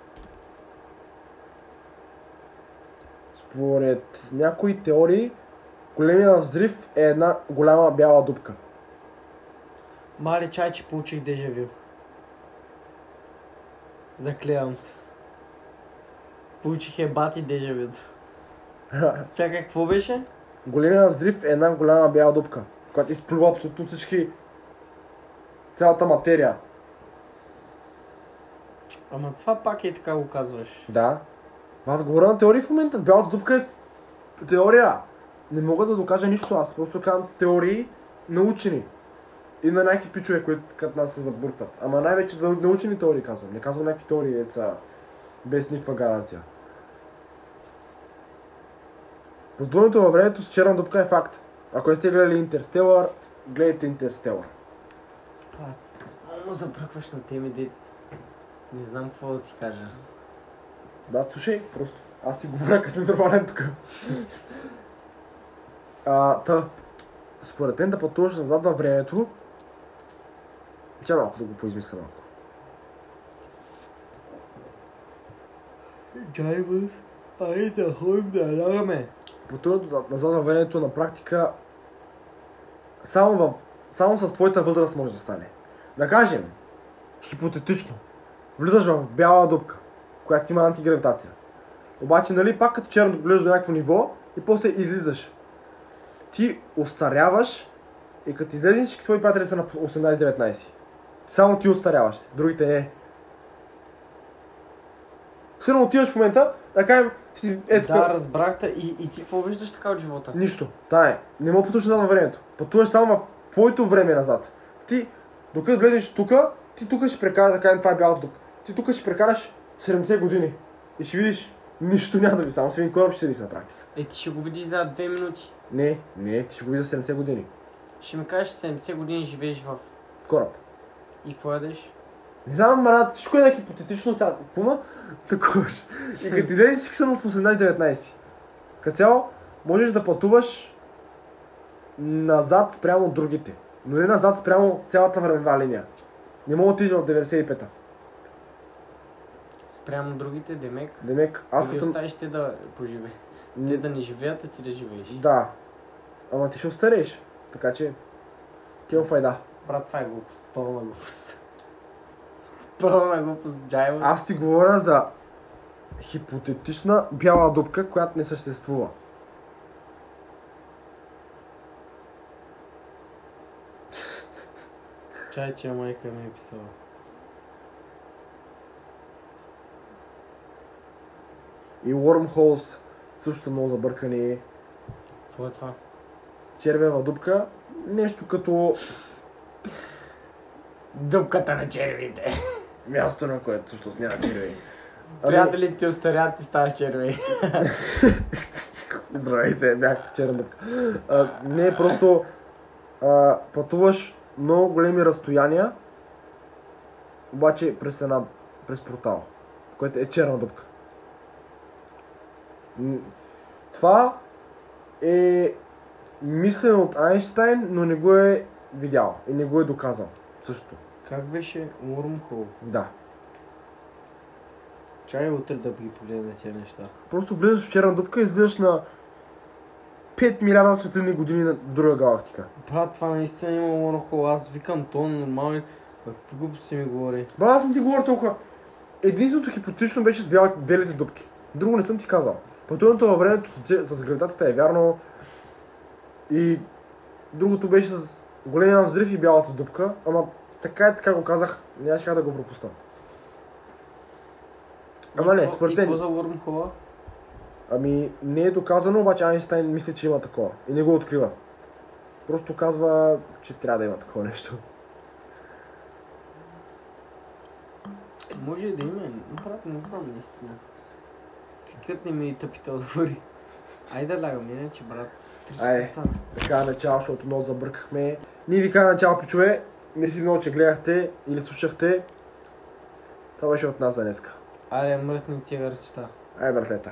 Според някои теории, големия взрив е една голяма бяла дупка. Мали чай, че получих дежавю. Заклевам се. Получих е бати дежавюто. Чакай, какво беше? Големия взрив е една голяма бяла дупка, която изплюва абсолютно всички цялата материя. Ама това пак е така го казваш. Да. Аз говоря на теории в момента. Бялата дупка е теория. Не мога да докажа нищо. Аз просто казвам теории научени. И на някакви пичове, които като нас се забъркват. Ама най-вече за научени теории казвам. Не казвам някакви теории, е са без никаква гаранция. Пътуването във времето с черна дупка е факт. Ако не сте гледали Интерстелър, гледайте Интерстелър. Брат, много му забръкваш на теми, дет. Не знам какво да ти кажа. Да, слушай, просто. Аз си говоря като нормален тук. а, та, според мен да пътуваш назад във времето, че малко да го поизмисля малко. Джайвус, айде да ходим да ядаме. На- назад във времето на практика само, в, само с твоята възраст може да стане. Да кажем, хипотетично, влизаш в бяла дупка, която има антигравитация. Обаче, нали, пак като черно влизаш до някакво ниво и после излизаш. Ти остаряваш и като излезеш всички твои приятели са на 18-19. Само ти остаряваш, другите не. Сигурно отиваш в момента, да кажем, ти ето да, разбрахте. И, и ти какво виждаш така от живота? Нищо. Та е. Не мога пътуваш назад във времето. Пътуваш само в твоето време назад. Ти, докато влезеш тук, ти тук ще прекараш, да кажем, това е бялото тук. Ти тук ще прекараш 70 години. И ще видиш, нищо няма да ви, само с един кораб ще видиш на практика. Е, ти ще го видиш за две минути. Не, не, ти ще го видиш за 70 години. Ще ми кажеш 70 години живееш в... Кораб. И какво ядеш? Не знам, брат, всичко е на хипотетично сега. Пума, такова. И като ти излезеш, всички са на 18-19. Като цяло, можеш да пътуваш назад спрямо другите. Но не назад спрямо цялата времева линия. Не мога да отидеш в 95-та. Спрямо другите, Демек. Демек, аз като съм... оставиш те да поживе. Те да не живеят, а ти да живееш. Да. Ама ти ще остарееш. Така че... Кел файда. Брат, това е глупост. Пълна глупост. Пълна глупост, Джайва. Аз ти говоря за хипотетична бяла дупка, която не съществува. Чай, че майка ми е писала. И wormholes също са много забъркани. Какво е това? червена дупка, нещо като Дупката на червите. Място, на което всъщност няма червени. Ами, Приятелите ти остарят и ставаш червей. Здравейте, бях черна дупка. А, не, просто а, пътуваш много големи разстояния, обаче през една, през портал, което е черна дупка. Това е мислено от Айнштайн, но не го е видял и не го е доказал също. Как беше Wormhole? Да. Чай утре да ги погледна тези неща. Просто влизаш в черна дупка и излизаш на 5 милиарда светлини години на- в друга галактика. Брат, това наистина има Wormhole. Аз викам то нормално. Какви глупости ми говори? Ба, аз съм ти говорил толкова. Единственото хипотетично беше с бял, белите дупки. Друго не съм ти казал. Пътуването във времето с, с гравитацията е вярно. И другото беше с големия взрив и бялата дупка. Ама така е, така го казах. Нямаше как да го пропусна. Ама И не, според И мен. за Wormhole? Ами не е доказано, обаче Айнштайн мисли, че има такова. И не го открива. Просто казва, че трябва да има такова нещо. Може и да има, брат, не знам наистина. Какват не ми тъпите отговори. Айде да лягам, иначе брат. Айде. Така начало, защото много забъркахме. Ние ви казваме начало, пичове. Мерси много, че гледахте или слушахте. Това беше от нас за днеска. Аре, мръсни тия ръчета. Ай, братлета.